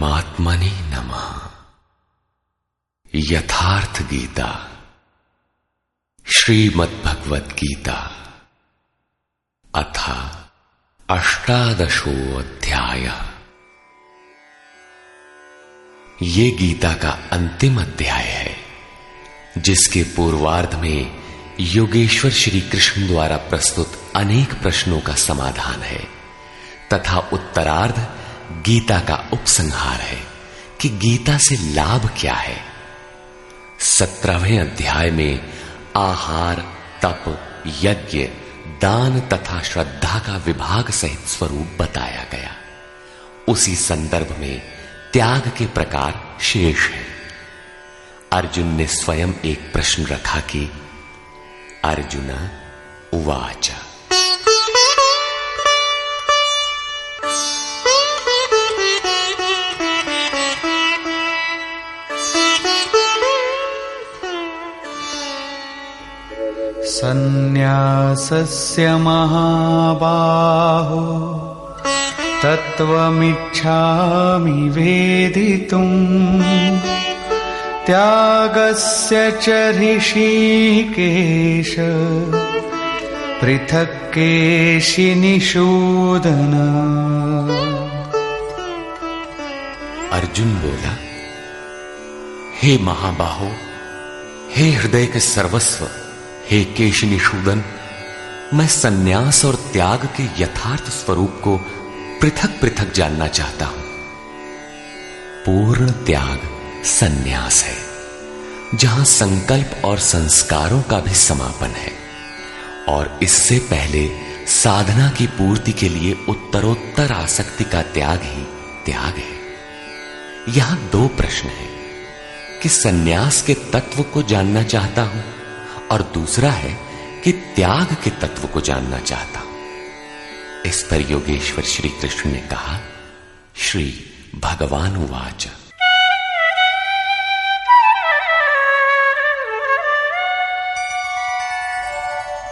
परमात्मने नमः। यथार्थ गीता। श्रीमद्भगवद गीता अथ अष्टादशो अध्याय ये गीता का अंतिम अध्याय है, जिसके पूर्वार्ध में योगेश्वर श्री कृष्ण द्वारा प्रस्तुत अनेक प्रश्नों का समाधान है, तथा उत्तरार्ध गीता का उपसंहार है कि गीता से लाभ क्या है। सत्रहवें अध्याय में आहार, तप, यज्ञ, दान तथा श्रद्धा का विभाग सहित स्वरूप बताया गया। उसी संदर्भ में त्याग के प्रकार शेष है। अर्जुन ने स्वयं एक प्रश्न रखा कि, अर्जुन उवाच सन्न्यासस्य महाबाहो। तत्त्वमिच्छामि वेदितुम् त्यागस्य च ऋषिकेश। पृथक् केशिनिषूदन अर्जुन बोला, हे महाबाहो, हे हृदय के सर्वस्व हे केशनिशूदन मैं सन्यास और त्याग के यथार्थ स्वरूप को पृथक पृथक जानना चाहता हूँ। पूर्ण त्याग सन्यास है, जहाँ संकल्प और संस्कारों का भी समापन है, और इससे पहले साधना की पूर्ति के लिए उत्तरोत्तर आसक्ति का त्याग ही त्याग है। यहाँ दो प्रश्न हैं कि सन्यास के तत्व को जानना चाहता हूँ और दूसरा है कि त्याग के तत्व को जानना चाहता। हूँ इस पर योगेश्वर श्री कृष्ण ने कहा, श्री भगवान उवाच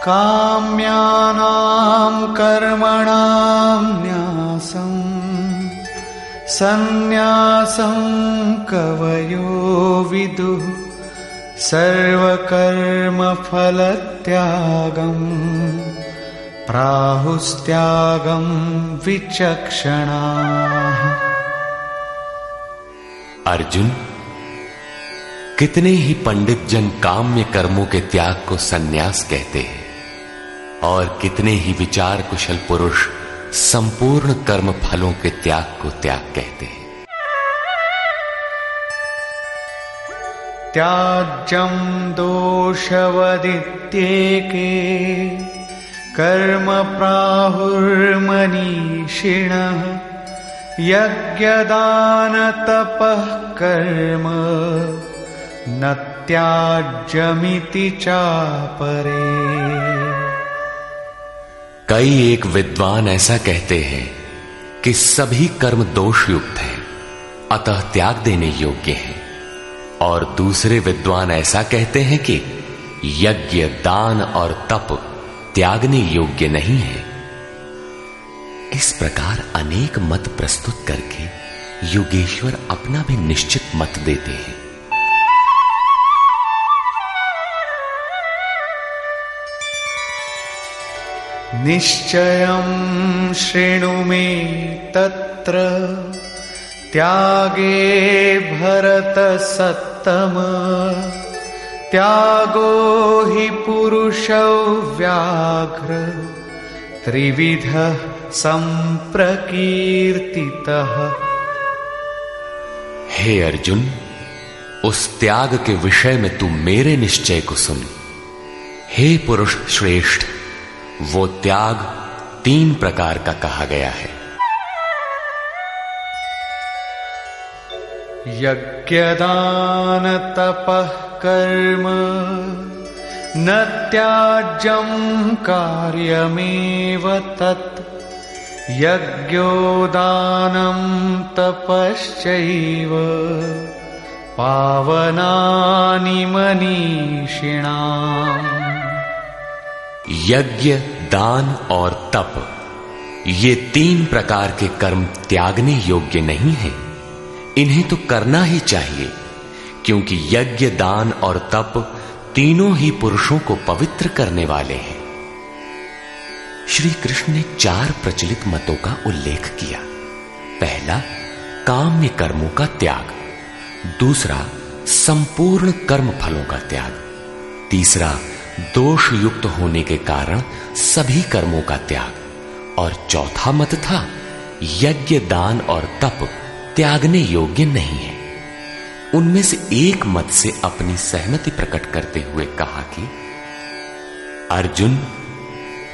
काम्यानां कर्मणां न्यासम् सन्न्यासं कवयो विदुः। सर्वकर्मफलत्यागम्, प्राहुस्त्यागं विचक्षणाः। अर्जुन, कितने ही पंडित जन काम्य कर्मों के त्याग को सन्यास कहते हैं, और कितने ही विचार कुशल पुरुष संपूर्ण कर्म फलों के त्याग को त्याग कहते हैं। त्याज्यं दोषवदित्येके कर्म प्राहुर्मनीषिणः यज्ञदानतपः कर्म न त्याज्यमिति चापरे। कई एक विद्वान ऐसा कहते हैं कि सभी कर्म दोष युक्त हैं, अतः त्याग देने योग्य हैं। और दूसरे विद्वान ऐसा कहते हैं कि यज्ञ, दान और तप त्यागने योग्य नहीं है। इस प्रकार अनेक मत प्रस्तुत करके योगेश्वर अपना भी निश्चित मत देते हैं। निश्चयं शृणु मे तत्र, त्यागे भरतसत्तम त्यागो हि पुरुषौ व्याघ्र। त्रिविधः सम्प्रकीर्तितः। हे अर्जुन, उस त्याग के विषय में तू मेरे निश्चय को सुन। हे पुरुष श्रेष्ठ, वो त्याग तीन प्रकार का कहा गया है। यज्ञदानतपः कर्म न त्याज्यं कार्यमेव तत् यज्ञो दानं तपश्चैव पावनानि मनीषिणाम्। यज्ञ दान और तप, ये तीन प्रकार के कर्म त्यागने योग्य नहीं हैं। इन्हें तो करना ही चाहिए, क्योंकि यज्ञ, दान और तप तीनों ही पुरुषों को पवित्र करने वाले हैं। श्री कृष्ण ने चार प्रचलित मतों का उल्लेख किया। पहला, काम्य कर्मों का त्याग। दूसरा, संपूर्ण कर्म फलों का त्याग। तीसरा दोष युक्त होने के कारण सभी कर्मों का त्याग। और चौथा मत था, यज्ञ, दान और तप। त्यागने योग्य नहीं है। उनमें से एक मत से अपनी सहमति प्रकट करते हुए कहा कि, अर्जुन,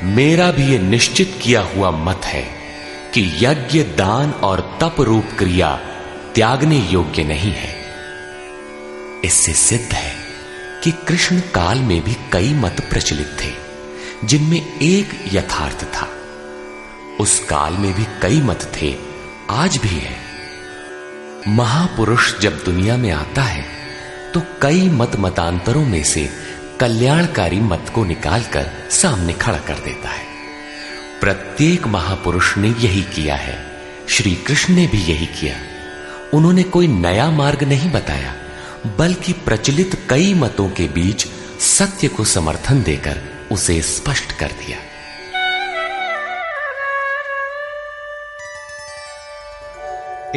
मेरा भी यह निश्चित किया हुआ मत है कि यज्ञ, दान और तप रूप क्रिया त्यागने योग्य नहीं है। इससे सिद्ध है कि कृष्ण काल में भी कई मत प्रचलित थे, जिनमें एक यथार्थ था। उस काल में भी कई मत थे, आज भी है। महापुरुष जब दुनिया में आता है तो कई मत मतांतरों में से कल्याणकारी मत को निकालकर सामने खड़ा कर देता है। प्रत्येक महापुरुष ने यही किया है श्री कृष्ण ने भी यही किया। उन्होंने कोई नया मार्ग नहीं बताया, बल्कि प्रचलित कई मतों के बीच सत्य को समर्थन देकर उसे स्पष्ट कर दिया।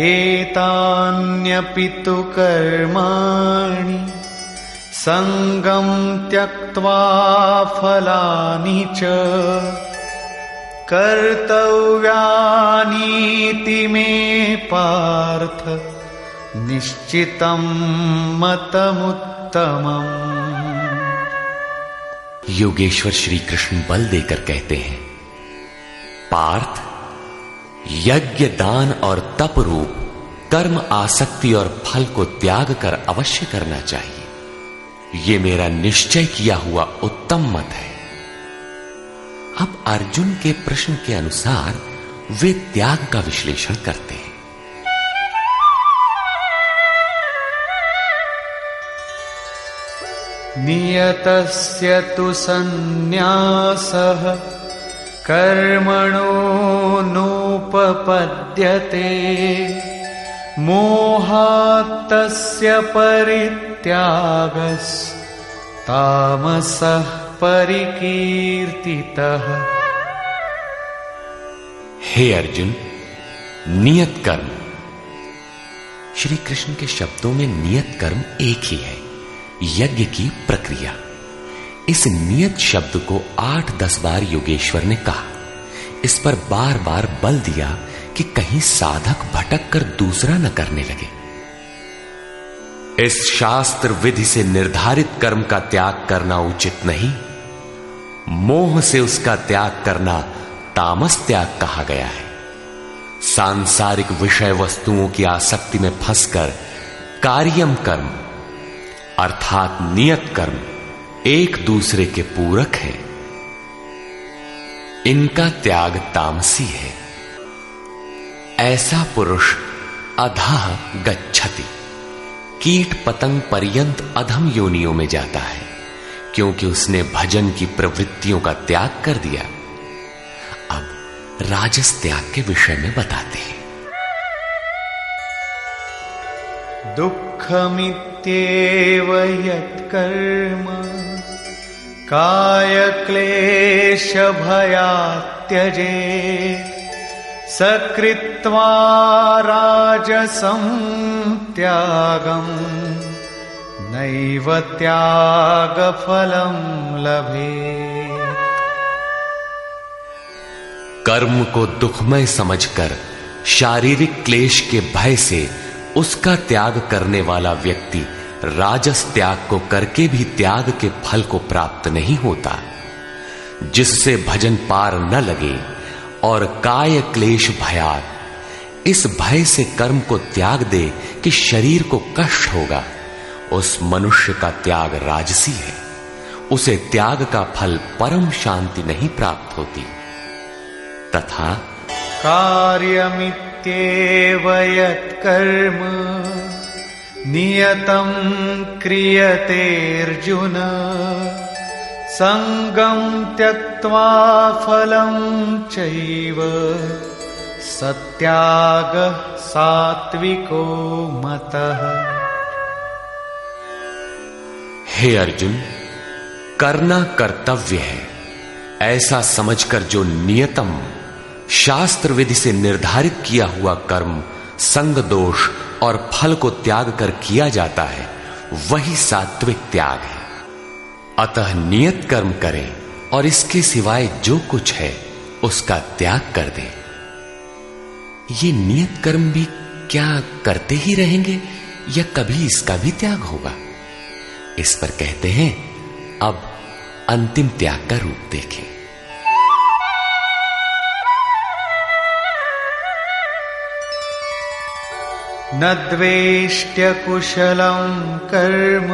एतान्यपि तु कर्माणि सङ्गम् त्यक्त्वा फलानि च कर्तव्यानीति मे पार्थ निश्चितं मतमुत्तमम्। योगेश्वर श्री कृष्ण बल देकर कहते हैं, पार्थ यज्ञ दान और तप रूप कर्म, आसक्ति और फल को त्याग कर अवश्य करना चाहिए। ये मेरा निश्चय किया हुआ उत्तम मत है। अब अर्जुन के प्रश्न के अनुसार वे त्याग का विश्लेषण करते हैं। नियतस्य तु सन्न्यासः। कर्मणो नोपपद्यते मोहात्तस्य परित्यागस्तामसः परिकीर्तितः। हे अर्जुन, नियत कर्म। श्री कृष्ण के शब्दों में नियत कर्म एक ही है, यज्ञ की प्रक्रिया। इस नियत शब्द को आठ दस बार योगेश्वर ने कहा। इस पर बार बार बल दिया कि कहीं साधक भटक कर दूसरा न करने लगे। इस शास्त्र विधि से निर्धारित कर्म का त्याग करना उचित नहीं। मोह से उसका त्याग करना तामस त्याग कहा गया है। सांसारिक विषय वस्तुओं की आसक्ति में फंसकर कार्यम कर्म, अर्थात नियत कर्म एक दूसरे के पूरक है। इनका त्याग तामसी है। ऐसा पुरुष अधाह गच्छति। कीट पतंग पर्यंत अधम योनियों में जाता है, क्योंकि उसने भजन की प्रवृत्तियों का त्याग कर दिया। अब राजस त्याग के विषय में बताते हैं। दुःखमित्येव यत्कर्म। कायक्लेशभयात्यजे। सकृत्वा राजसं त्यागम् नैव त्यागफलं लभे। कर्म को दुखमय समझकर शारीरिक क्लेश के भय से उसका त्याग करने वाला व्यक्ति राजस त्याग को करके भी त्याग के फल को प्राप्त नहीं होता, जिससे भजन पार न लगे और काय क्लेश भयात इस भय से कर्म को त्याग दे कि शरीर को कष्ट होगा। उस मनुष्य का त्याग राजसी है। उसे त्याग का फल परम शांति नहीं प्राप्त होती। तथा कार्यमित्येव यत्कर्म नियतं क्रियतेऽर्जुन। सङ्गं त्यक्त्वा फलं चैव सत्यागः सात्विको मतः। हे अर्जुन, करना कर्तव्य है। ऐसा समझकर जो नियतम शास्त्र विधि से निर्धारित किया हुआ कर्म, संग दोष और फल को त्याग कर किया जाता है, वही सात्विक त्याग है। अतः नियत कर्म करें और इसके सिवाय जो कुछ है, उसका त्याग कर दें। ये नियत कर्म भी क्या करते ही रहेंगे, या कभी इसका भी त्याग होगा? इस पर कहते हैं, अब अंतिम त्याग का रूप देखें। न द्वेष्ट्य कुशलं कर्म,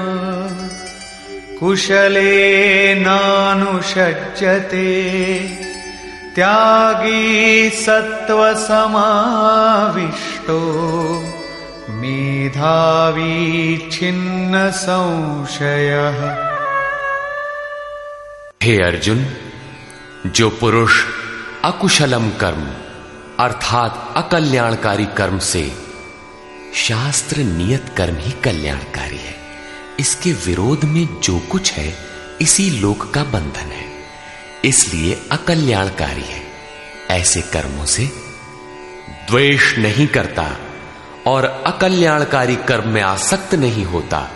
कुशले नानुषज्यते। त्यागी सत्त्वसमाविष्टो, मेधावी छिन्न संशयः हे अर्जुन, जो पुरुष अकुशलम कर्म, अर्थात अकल्याणकारी कर्म से शास्त्र नियत कर्म ही कल्याणकारी है। इसके विरोध में जो कुछ है, इसी लोक का बंधन है। इसलिए अकल्याणकारी है। ऐसे कर्मों से द्वेष नहीं करता और अकल्याणकारी कर्म में आसक्त नहीं होता।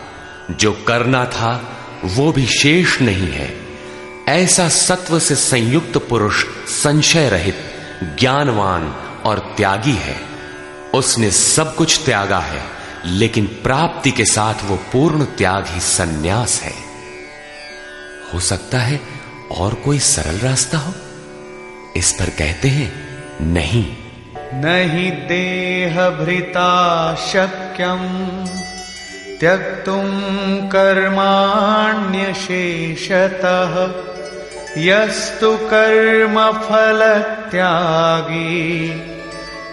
जो करना था, वो भी शेष नहीं है। ऐसा सत्व से संयुक्त पुरुष संशय रहित, ज्ञानवान और त्यागी है। उसने सब कुछ त्यागा है, लेकिन प्राप्ति के साथ वो पूर्ण त्याग ही सन्यास है। हो सकता है और कोई सरल रास्ता हो? इस पर कहते हैं, नहीं। नहीं देह भृता शक्यम त्यक्तुम कर्माण्यशेषतः, यस्तु कर्म फल त्यागी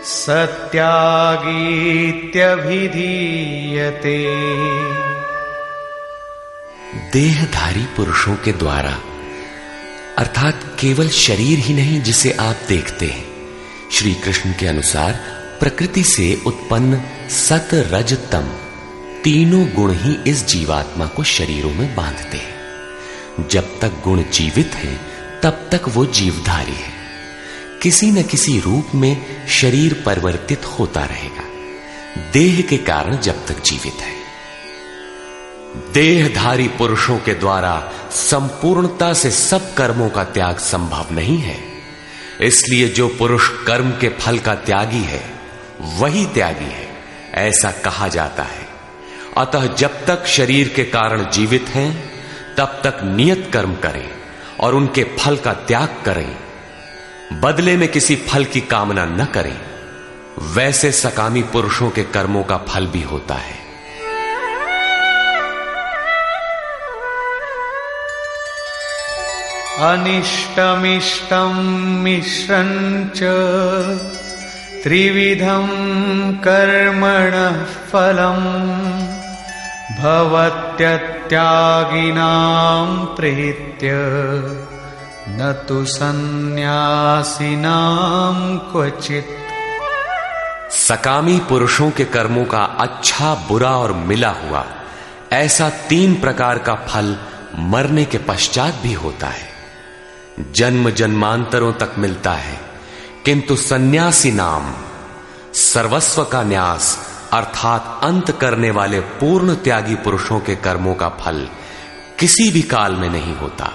सत्यागीत्यभिधीयते। देहधारी पुरुषों के द्वारा, अर्थात केवल शरीर ही नहीं जिसे आप देखते हैं श्री कृष्ण के अनुसार प्रकृति से उत्पन्न सत रज तम तीनों गुण ही इस जीवात्मा को शरीरों में बांधते हैं। जब तक गुण जीवित हैं, तब तक वो जीवधारी है। किसी न किसी रूप में शरीर परिवर्तित होता रहेगा। देह के कारण जब तक जीवित है। देहधारी पुरुषों के द्वारा संपूर्णता से सब कर्मों का त्याग संभव नहीं है। इसलिए जो पुरुष कर्म के फल का त्यागी है, वही त्यागी है, ऐसा कहा जाता है। अतः जब तक शरीर के कारण जीवित हैं, तब तक नियत कर्म करें और उनके फल का त्याग करें। बदले में किसी फल की कामना न करें। वैसे सकामी पुरुषों के कर्मों का फल भी होता है। अनिष्टमिष्टं मिश्रञ्च त्रिविधं कर्मणः फलम् भवत्यत्यागिनां प्रीत्य। न तु सन्न्यासिनां क्वचित। सकामी पुरुषों के कर्मों का अच्छा बुरा और मिला हुआ, ऐसा तीन प्रकार का फल मरने के पश्चात भी होता है। जन्म जन्मांतरों तक मिलता है, किंतु सन्यासी नाम, सर्वस्व का न्यास, अर्थात अंत करने वाले पूर्ण त्यागी पुरुषों के कर्मों का फल किसी भी काल में नहीं होता।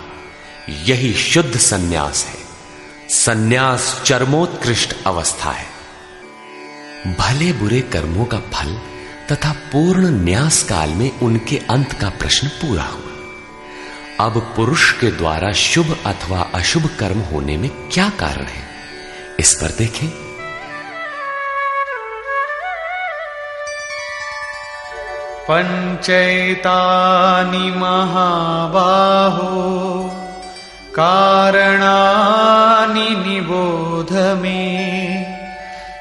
यही शुद्ध सन्यास है। सन्यास चरमोत्कृष्ट अवस्था है। भले बुरे कर्मों का फल तथा पूर्ण न्यास काल में उनके अंत का प्रश्न पूरा हुआ। अब पुरुष के द्वारा शुभ अथवा अशुभ कर्म होने में क्या कारण है? इस पर देखें। पञ्चैतानि महाबाहो। कारणानि निबोध मे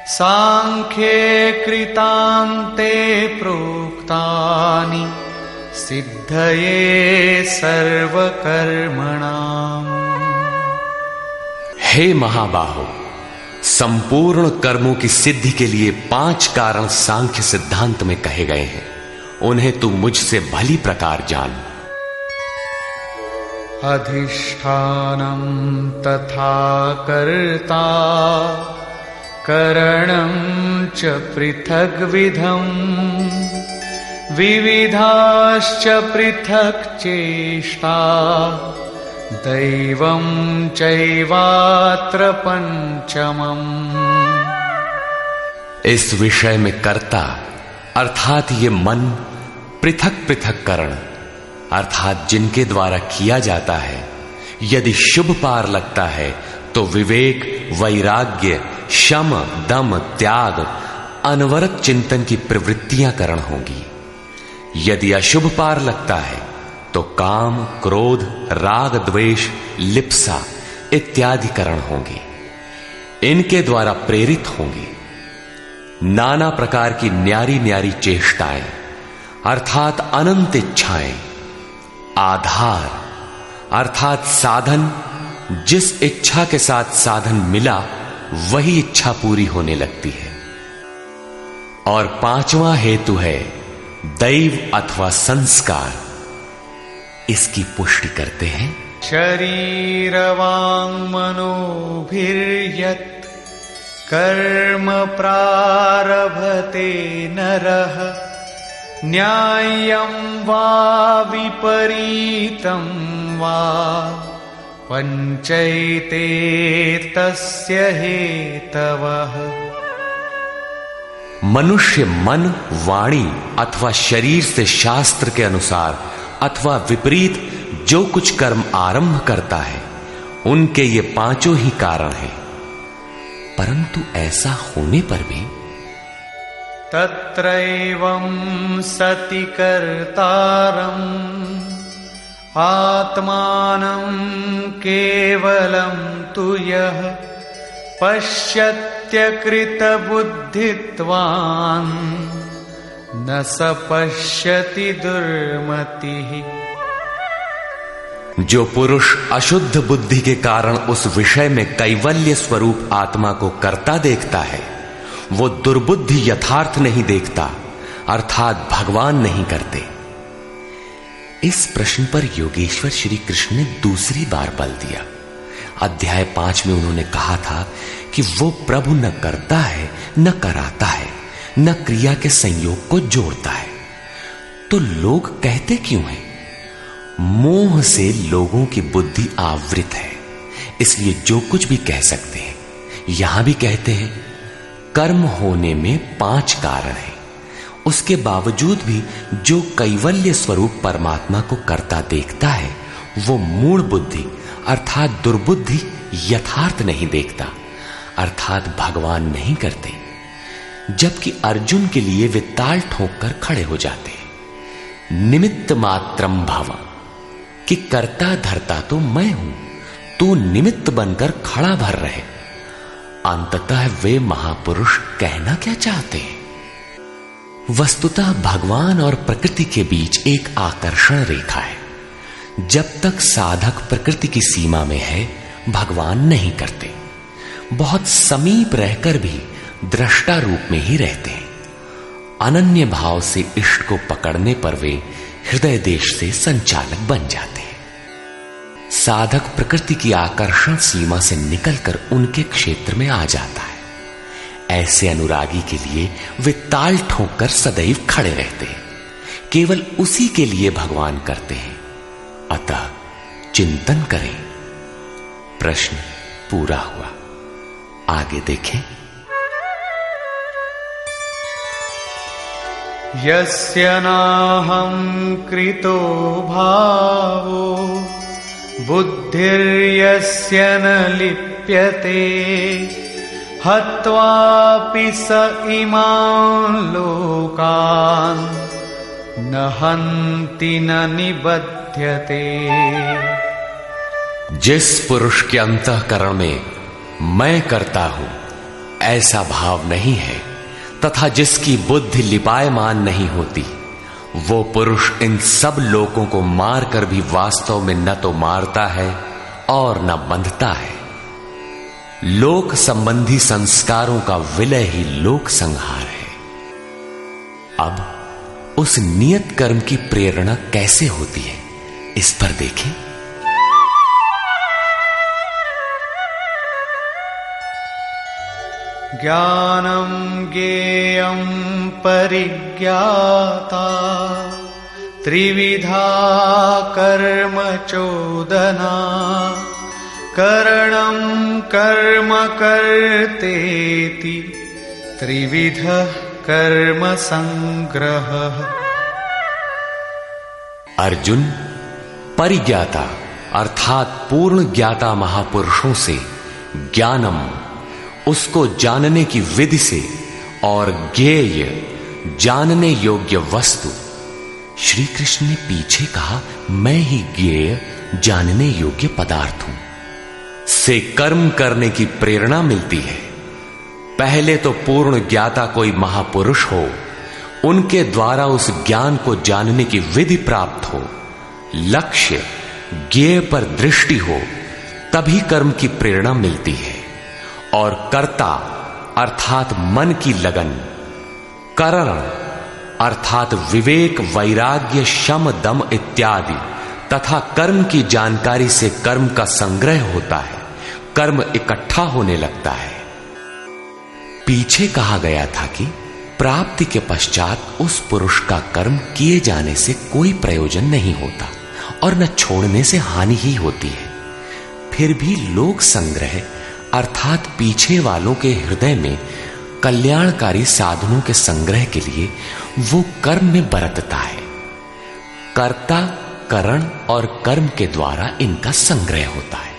साङ्ख्ये कृतान्ते प्रोक्तानि सिद्धये सर्वकर्मणाम्। हे महाबाहो, संपूर्ण कर्मों की सिद्धि के लिए पाँच कारण सांख्य सिद्धांत में कहे गए हैं। उन्हें तू मुझसे भली प्रकार जान। अधिष्ठानं तथा कर्ता, करणं च पृथग्विधम् विविधाश्च पृथक् चेष्टा, दैवं चैवात्र पंचमम् इस विषय में कर्ता, अर्थात ये मन, पृथक पृथक करण। अर्थात जिनके द्वारा किया जाता है। यदि शुभ पार लगता है तो विवेक, वैराग्य, शम, दम, त्याग, अनवरत चिंतन की प्रवृत्तियाँ करण होंगी। यदि अशुभ पार लगता है तो काम, क्रोध, राग, द्वेष, लिप्सा इत्यादि करण होंगे। इनके द्वारा प्रेरित होंगे। नाना प्रकार की न्यारी न्यारी चेष्टाएँ, अर्थात अनंत इच्छाएँ आधार, अर्थात साधन, जिस इच्छा के साथ साधन मिला, वही इच्छा पूरी होने लगती है। और पांचवा हेतु है दैव अथवा संस्कार। इसकी पुष्टि करते हैं। शरीरवांग मनोभिर्यत्, कर्म प्रारभते नरः। न्याय्यं वा विपरीतं वा पञ्चैते तस्य हेतवः। मनुष्य मन, वाणी अथवा शरीर से शास्त्र के अनुसार अथवा विपरीत जो कुछ कर्म आरंभ करता है, उनके ये पाँचों ही कारण हैं। परंतु ऐसा होने पर भी तत्रैवं सति कर्तारम् आत्मानं केवलं तु यः पश्यत्यकृतबुद्धित्वान् न स पश्यति दुर्मतिः। जो पुरुष अशुद्ध बुद्धि के कारण उस विषय में कैवल्य स्वरूप आत्मा को करता देखता है वो दुर्बुद्धि यथार्थ नहीं देखता, अर्थात भगवान नहीं करते। इस प्रश्न पर योगेश्वर श्री कृष्ण ने दूसरी बार बल दिया। अध्याय पाँच में उन्होंने कहा था कि वो प्रभु न करता है, न कराता है, न क्रिया के संयोग को जोड़ता है। तो लोग कहते क्यों हैं? मोह से लोगों की बुद्धि आवृत है, इसलिए जो कुछ भी कह सकते हैं, यहाँ भी कहते हैं कर्म होने में पाँच कारण है। उसके बावजूद भी जो कैवल्य स्वरूप परमात्मा को करता देखता है, वो मूल बुद्धि अर्थात दुर्बुद्धि यथार्थ नहीं देखता, अर्थात भगवान नहीं करते, जबकि अर्जुन के लिए वे ताल ठोक कर खड़े हो जाते निमित्त मात्रम भव, कि करता धरता तो मैं हूँ, तू निमित्त बनकर खड़ा भर रहे। अंततः वे महापुरुष कहना क्या चाहते? हैं वस्तुतः भगवान और प्रकृति के बीच एक आकर्षण रेखा है। जब तक साधक प्रकृति की सीमा में है, भगवान नहीं करते। बहुत समीप रहकर भी दृष्टा रूप में ही रहते हैं। अनन्य भाव से इष्ट को पकड़ने पर वे हृदय देश से संचालक बन जाते हैं। साधक प्रकृति की आकर्षण सीमा से निकलकर उनके क्षेत्र में आ जाता है। ऐसे अनुरागी के लिए वे ताल ठोक कर सदैव खड़े रहते हैं। केवल उसी के लिए भगवान करते हैं। अतः चिंतन करें। प्रश्न पूरा हुआ। आगे देखें। यस्य नाहं कृतो भावो। बुद्धिर्यस्य न लिप्यते। हत्वापि स इमान् लोकान् न हन्ति न निबध्यते। जिस पुरुष के अंतकरण में मैं करता हूँ, ऐसा भाव नहीं है, तथा जिसकी बुद्धि लिपायमान नहीं होती। वो पुरुष इन सब लोगों को मारकर भी वास्तव में न तो मारता है और न बंधता है। लोक संबंधी संस्कारों का विलय ही लोक संहार है। अब उस नियत कर्म की प्रेरणा कैसे होती है, इस पर देखें। ज्ञानं ज्ञेयं परिज्ञाता। त्रिविधा कर्म चोदना करणं कर्म कर्तेति। त्रिविधः कर्म संग्रह। अर्जुन, परिज्ञाता, अर्थात पूर्ण ज्ञाता महापुरुषों से ज्ञानम उसको जानने की विधि से और ज्ञेय जानने योग्य वस्तु। श्री कृष्ण ने पीछे कहा, मैं ही ज्ञेय जानने योग्य पदार्थ हूँ। से कर्म करने की प्रेरणा मिलती है। पहले तो पूर्ण ज्ञाता कोई महापुरुष हो, उनके द्वारा उस ज्ञान को जानने की विधि प्राप्त हो। लक्ष्य ज्ञेय पर दृष्टि हो, तभी कर्म की प्रेरणा मिलती है। और कर्ता, अर्थात मन की लगन। करण, अर्थात विवेक, वैराग्य, शम, दम इत्यादि, तथा कर्म की जानकारी से कर्म का संग्रह होता है। कर्म इकट्ठा होने लगता है। पीछे कहा गया था कि प्राप्ति के पश्चात उस पुरुष का कर्म किए जाने से कोई प्रयोजन नहीं होता और न छोड़ने से हानि ही होती है। फिर भी लोक संग्रह अर्थात पीछे वालों के हृदय में कल्याणकारी साधनों के संग्रह के लिए वो कर्म में बरतता है। कर्ता, करण और कर्म के द्वारा इनका संग्रह होता है।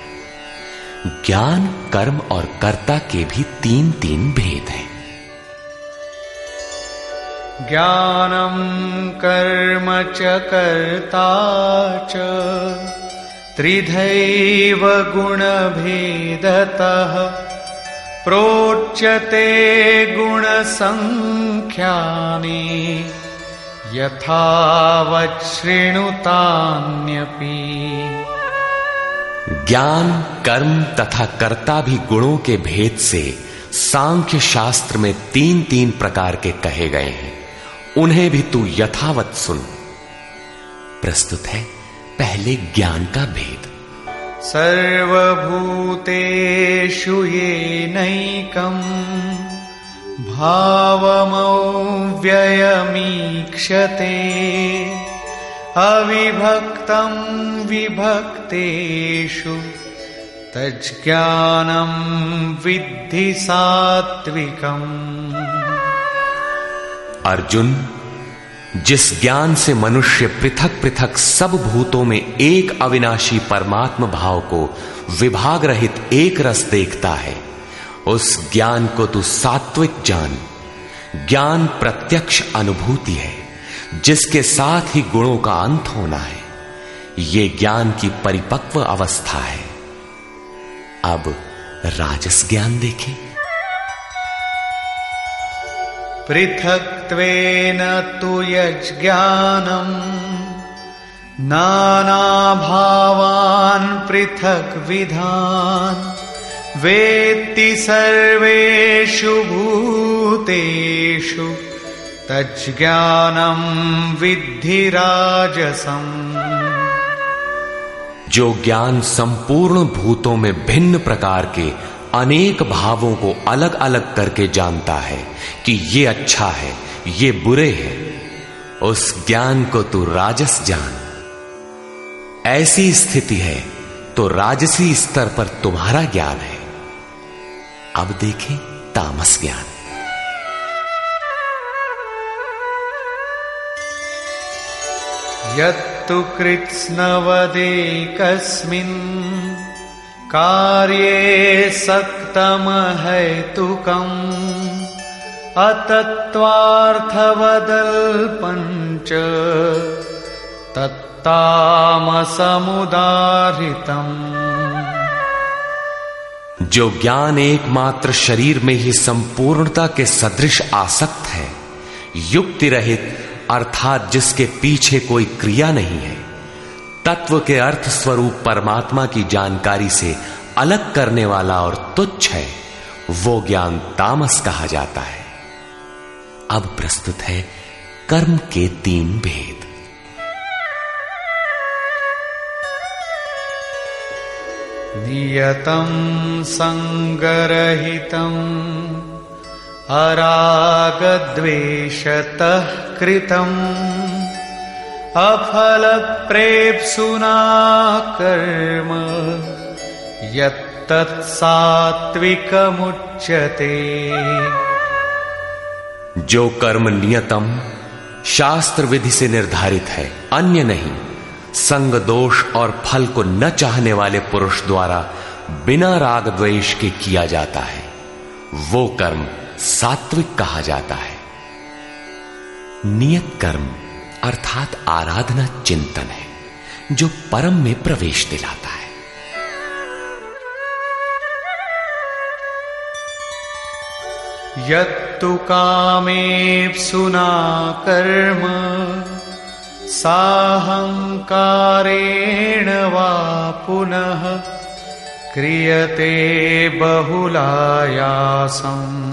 ज्ञान, कर्म और कर्ता के भी तीन तीन भेद हैं। ज्ञानम कर्म च कर्ता च। त्रिधैव गुणभेदतः प्रोच्यते गुणसङ्ख्यानि यथावच्छृणुतान्यपि। ज्ञान, कर्म तथा कर्ता भी गुणों के भेद से सांख्य शास्त्र में तीन तीन प्रकार के कहे गए हैं। उन्हें भी तू यथावत सुन। प्रस्तुत है पहले ज्ञान का भेद। सर्वभूतेषु येनैकम् भावमव्ययमीक्षते। अविभक्तं विभक्तेषु तज्ज्ञानं विद्धि सात्विकम्। अर्जुन जिस ज्ञान से मनुष्य पृथक पृथक सब भूतों में एक अविनाशी परमात्म भाव को विभाग रहित एक रस देखता है, उस ज्ञान को तू सात्विक जान। ज्ञान प्रत्यक्ष अनुभूति है, जिसके साथ ही गुणों का अंत होना है। ये ज्ञान की परिपक्व अवस्था है। अब राजस ज्ञान देखें। पृथक्त्वेन तु यज्ञानम्। नानाभावान् पृथक् विधान् वेत्ति सर्वेषु भूतेषु तज्ज्ञानम् विद्धि राजसम् जो ज्ञान संपूर्ण भूतों में भिन्न प्रकार के अनेक भावों को अलग अलग करके जानता है कि ये अच्छा है, ये बुरे हैं। उस ज्ञान को तू राजस जान। ऐसी स्थिति है तो राजसी स्तर पर तुम्हारा ज्ञान है। अब देखें तामस ज्ञान। यत्तु कृत्स्नवदेकस्मिन् कार्ये सक्तमहैतुकम् अतत्त्वार्थवदल्पञ्च तत्तामसमुदाहृतम्। जो ज्ञान एकमात्र शरीर में ही संपूर्णता के सदृश आसक्त है युक्ति रहित अर्थात जिसके पीछे कोई क्रिया नहीं है। तत्व के अर्थ स्वरूप परमात्मा की जानकारी से अलग करने वाला और तुच्छ है, वो ज्ञान तामस कहा जाता है। अब प्रस्तुत है कर्म के तीन भेद। नियतं सङ्गरहितम् अरागद्वेषतः कृतम्। अफलप्रेप्सुना कर्म यत्तत्सात्विकमुच्यते। जो कर्म नियतम शास्त्र विधि से निर्धारित है, अन्य नहीं, संग दोष और फल को न चाहने वाले पुरुष द्वारा बिना राग द्वेष के किया जाता है। वो कर्म सात्विक कहा जाता है। नियत कर्म। अर्थात आराधना चिंतन है, जो परम में प्रवेश दिलाता है। यत्तु कामेप्सुना कर्म साहङ्कारेण वा पुनः, क्रियते बहुलायासम्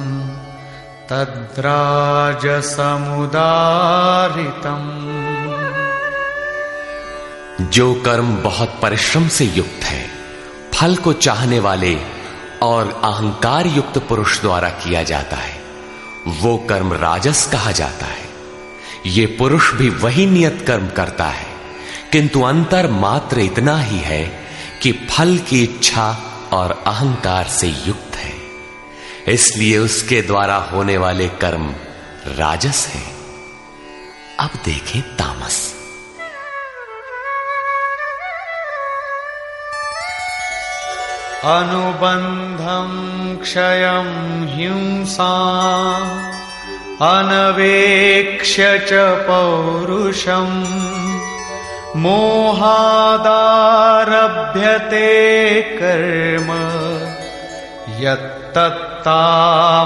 तद्राजसमुदारितम् जो कर्म बहुत परिश्रम से युक्त है, फल को चाहने वाले और अहंकार युक्त पुरुष द्वारा किया जाता है, वो कर्म राजस कहा जाता है। ये पुरुष भी वही नियत कर्म करता है, किंतु अंतर मात्र इतना ही है कि फल की इच्छा और अहंकार से युक्त है। इसलिए उसके द्वारा होने वाले कर्म राजस है। अब देखें तामस। अनुबन्धं क्षयं हिंसा, अनवेक्ष्य च पौरुषम् मोहादारभ्यते कर्म यत्तत्तामसमुच्यते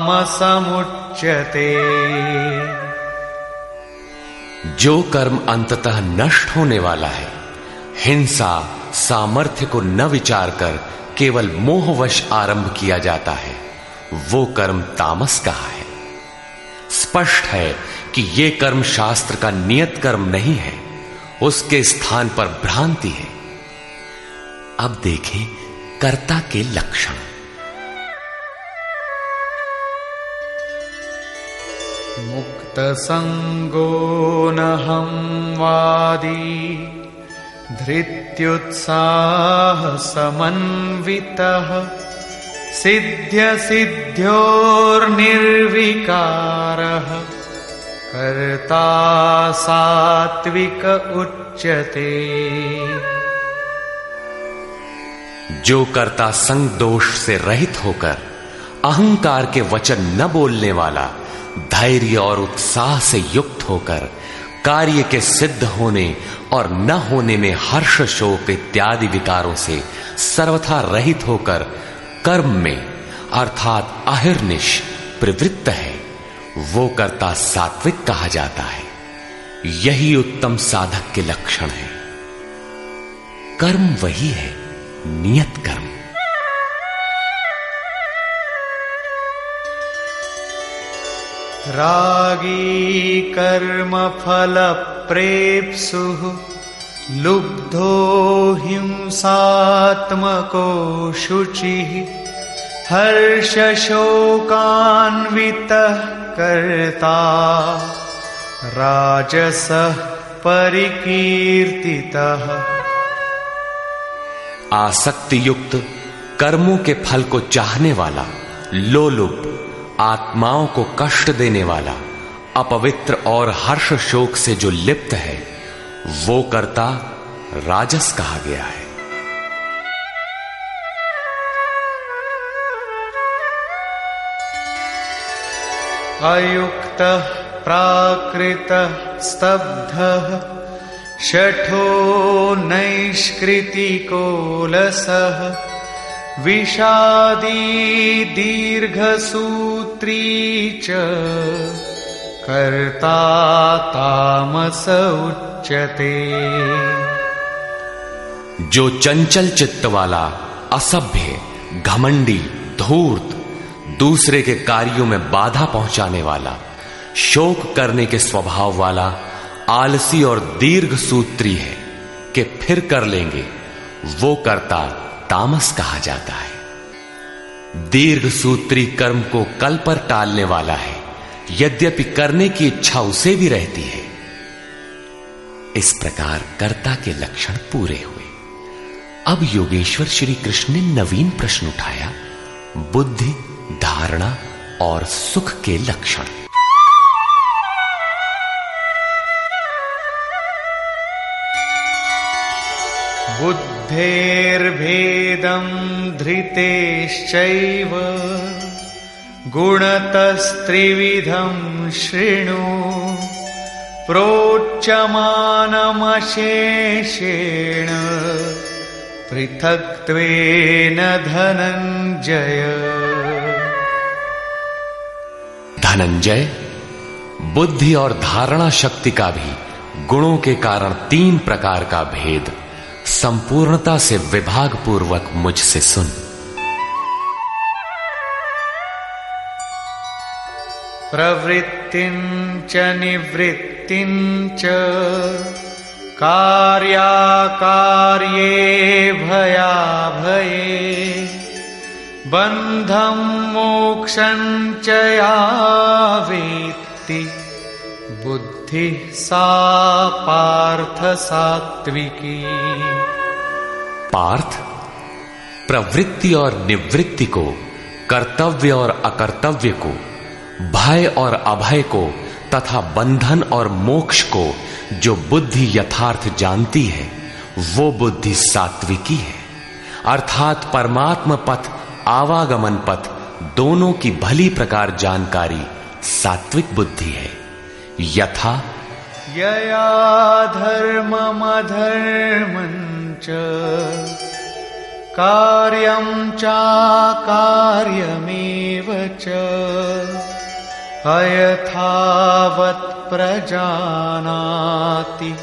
जो कर्म अंततः नष्ट होने वाला है, हिंसा, सामर्थ्य को न विचार कर केवल मोहवश आरंभ किया जाता है, वो कर्म तामस का है? स्पष्ट है कि ये कर्म शास्त्र का नियत कर्म नहीं है, उसके स्थान पर भ्रांति है। अब देखें कर्ता के लक्षण। मुक्त संगो नहम वादी धृत्युत्साह समन्वितः सिद्ध्य सिद्ध्योर्निर्विकारः कर्ता सात्विक उच्यते। जो कर्ता संग दोष से रहित होकर, अहंकार के वचन न बोलने वाला धैर्य और उत्साह से युक्त होकर, कार्य के सिद्ध होने और न होने में हर्ष शोक इत्यादि विकारों से सर्वथा रहित होकर कर्म में, अर्थात अहिर्निश, प्रवृत्त है। वो कर्ता सात्विक कहा जाता है। यही उत्तम साधक के लक्षण है। कर्म वही है, नियत कर्म। रागी कर्म फल प्रेप्सुः लुब्धो हिंसात्मको शुचिः हर्षशोकान्वितः कर्ता राजसः परिकीर्तितः। आसक्ति युक्त कर्मों के फल को चाहने वाला लोलुप आत्माओं को कष्ट देने वाला, अपवित्र और हर्ष शोक से जो लिप्त है, वो कर्ता राजस कहा गया है। अयुक्तः, प्राकृतः, स्तब्धः, शठो नैष्कृतिकोलसः। विषादी दीर्घसूत्री च कर्ता तामस उच्यते। जो चंचल चित्त वाला असभ्य, घमंडी, धूर्त, दूसरे के कार्यों में बाधा पहुँचाने वाला, शोक करने के स्वभाव वाला, आलसी और दीर्घ सूत्री है, कि फिर कर लेंगे, वो करता तामस कहा जाता है। दीर्घ सूत्री कर्म को कल पर टालने वाला है। यद्यपि करने की इच्छा उसे भी रहती है। इस प्रकार कर्ता के लक्षण पूरे हुए। अब योगेश्वर श्री कृष्ण ने नवीन प्रश्न उठाया, बुद्धि, धारणा और सुख के लक्षण। बुद्धेर्भेदं धृतेश्चैव गुणतस्त्रिविधं शृणु प्रोच्यमानमशेषेण पृथक्त्वेन धनञ्जय। धनंजय बुद्धि और धारणा शक्ति का भी गुणों के कारण तीन प्रकार का भेद संपूर्णता से विभाग पूर्वक मुझसे सुन। प्रवृत्तिञ्च निवृत्तिञ्च कार्याकार्ये भयाभये बन्धं मोक्षं च वेत्ति बुद्धि। सा पार्थ सात्विकी। पार्थ, प्रवृत्ति और निवृत्ति को, कर्तव्य और अकर्तव्य को, भय और अभय को, तथा बंधन और मोक्ष को, जो बुद्धि यथार्थ जानती है, वो बुद्धि सात्विकी है। अर्थात परमात्म पथ, आवागमन पथ, दोनों की भली प्रकार जानकारी सात्विक बुद्धि है। यथा। यया धर्ममधर्मं च। कार्यं चाकार्यमेव च। अयथावत् प्रजानाति।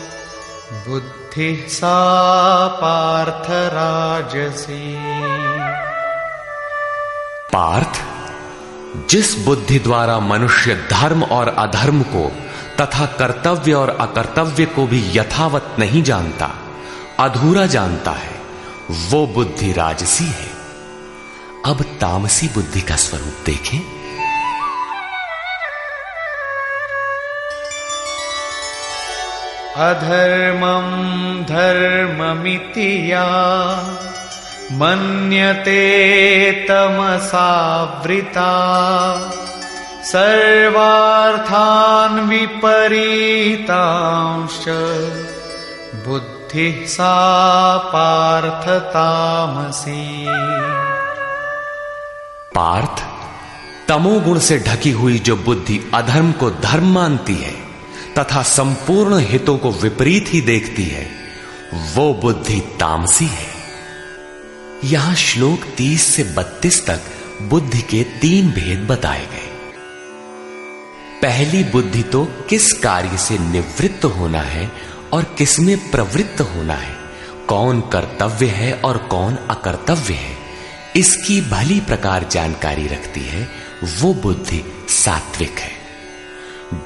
बुद्धिः सा पार्थराजसी। पार्थ? जिस बुद्धि द्वारा मनुष्य धर्म और अधर्म को तथा कर्तव्य और अकर्तव्य को भी यथावत नहीं जानता, अधूरा जानता है, वो बुद्धि राजसी है। अब तामसी बुद्धि का स्वरूप देखें। अधर्मं धर्ममिति या मन्यते तमसावृता सर्वार्थान् विपरीतांश्च। बुद्धिः सा पार्थतामसी पार्थ तमोगुण से ढकी हुई जो बुद्धि अधर्म को धर्म मानती है, तथा संपूर्ण हितों को विपरीत ही देखती है, वो बुद्धि तामसी है। यहाँ श्लोक 30 से 32 तक बुद्धि के तीन भेद बताए गए। पहली बुद्धि तो किस कार्य से निवृत्त होना है और किसमें प्रवृत्त होना है? कौन कर्तव्य है और कौन अकर्तव्य है? इसकी भली प्रकार जानकारी रखती है, वो बुद्धि सात्विक है।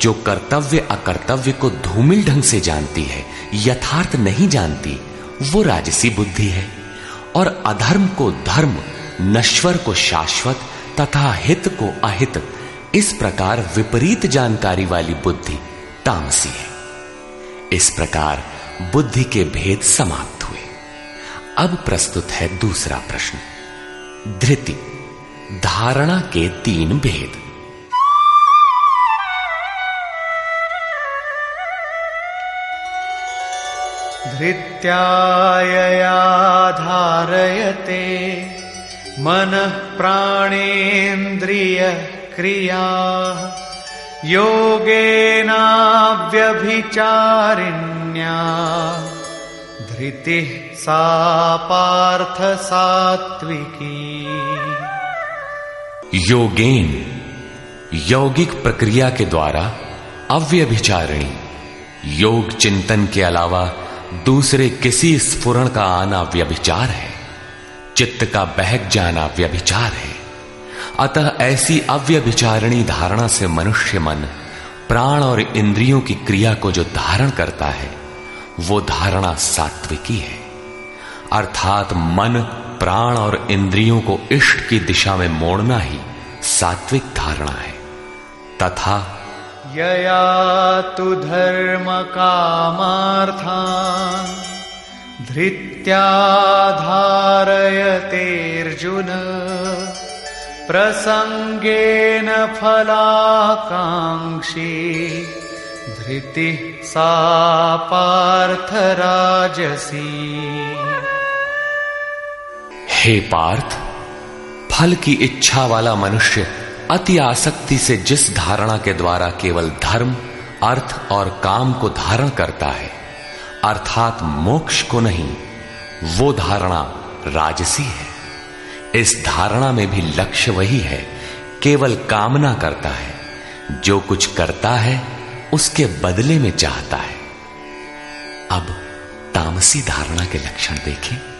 जो कर्तव्य अकर्तव्य को धूमिल ढंग से जानती है, यथार्थ नहीं जानती, वो राजसी बुद्धि है। और अधर्म को धर्म, नश्वर को शाश्वत, तथा हित को अहित, इस प्रकार विपरीत जानकारी वाली बुद्धि तामसी है। इस प्रकार बुद्धि के भेद समाप्त हुए। अब प्रस्तुत है दूसरा प्रश्न। धृति, धारणा के तीन भेद। धृत्यायया धारयते मनः प्राणेन्द्रियक्रिया। योगेनाव्यभिचारिण्या। धृतिः सा पार्थ सात्विकी योगेन यौगिक प्रक्रिया के द्वारा अव्यभिचारिणी। योग चिंतन के अलावा दूसरे किसी स्फुरण का आना व्यभिचार है। चित्त का बहक जाना व्यभिचार है। अतः ऐसी अव्यभिचारिणी धारणा से मनुष्य मन, प्राण और इंद्रियों की क्रिया को जो धारण करता है, वो धारणा सात्विकी है। अर्थात मन, प्राण और इंद्रियों को इष्ट की दिशा में मोड़ना ही सात्विक धारणा है। तथा यया तु धर्म कामार्था धृत्या धारयतेऽर्जुन प्रसङ्गेन फलाकाङ्क्षी धृतिः सा पार्थ पार्थराजसी। हे पार्थ, फल की इच्छा वाला मनुष्य अति आसक्ति से जिस धारणा के द्वारा केवल धर्म, अर्थ और काम को धारण करता है, अर्थात मोक्ष को नहीं, वो धारणा राजसी है। इस धारणा में भी लक्ष्य वही है, केवल कामना करता है। जो कुछ करता है, उसके बदले में चाहता है। अब तामसी धारणा के लक्षण देखें।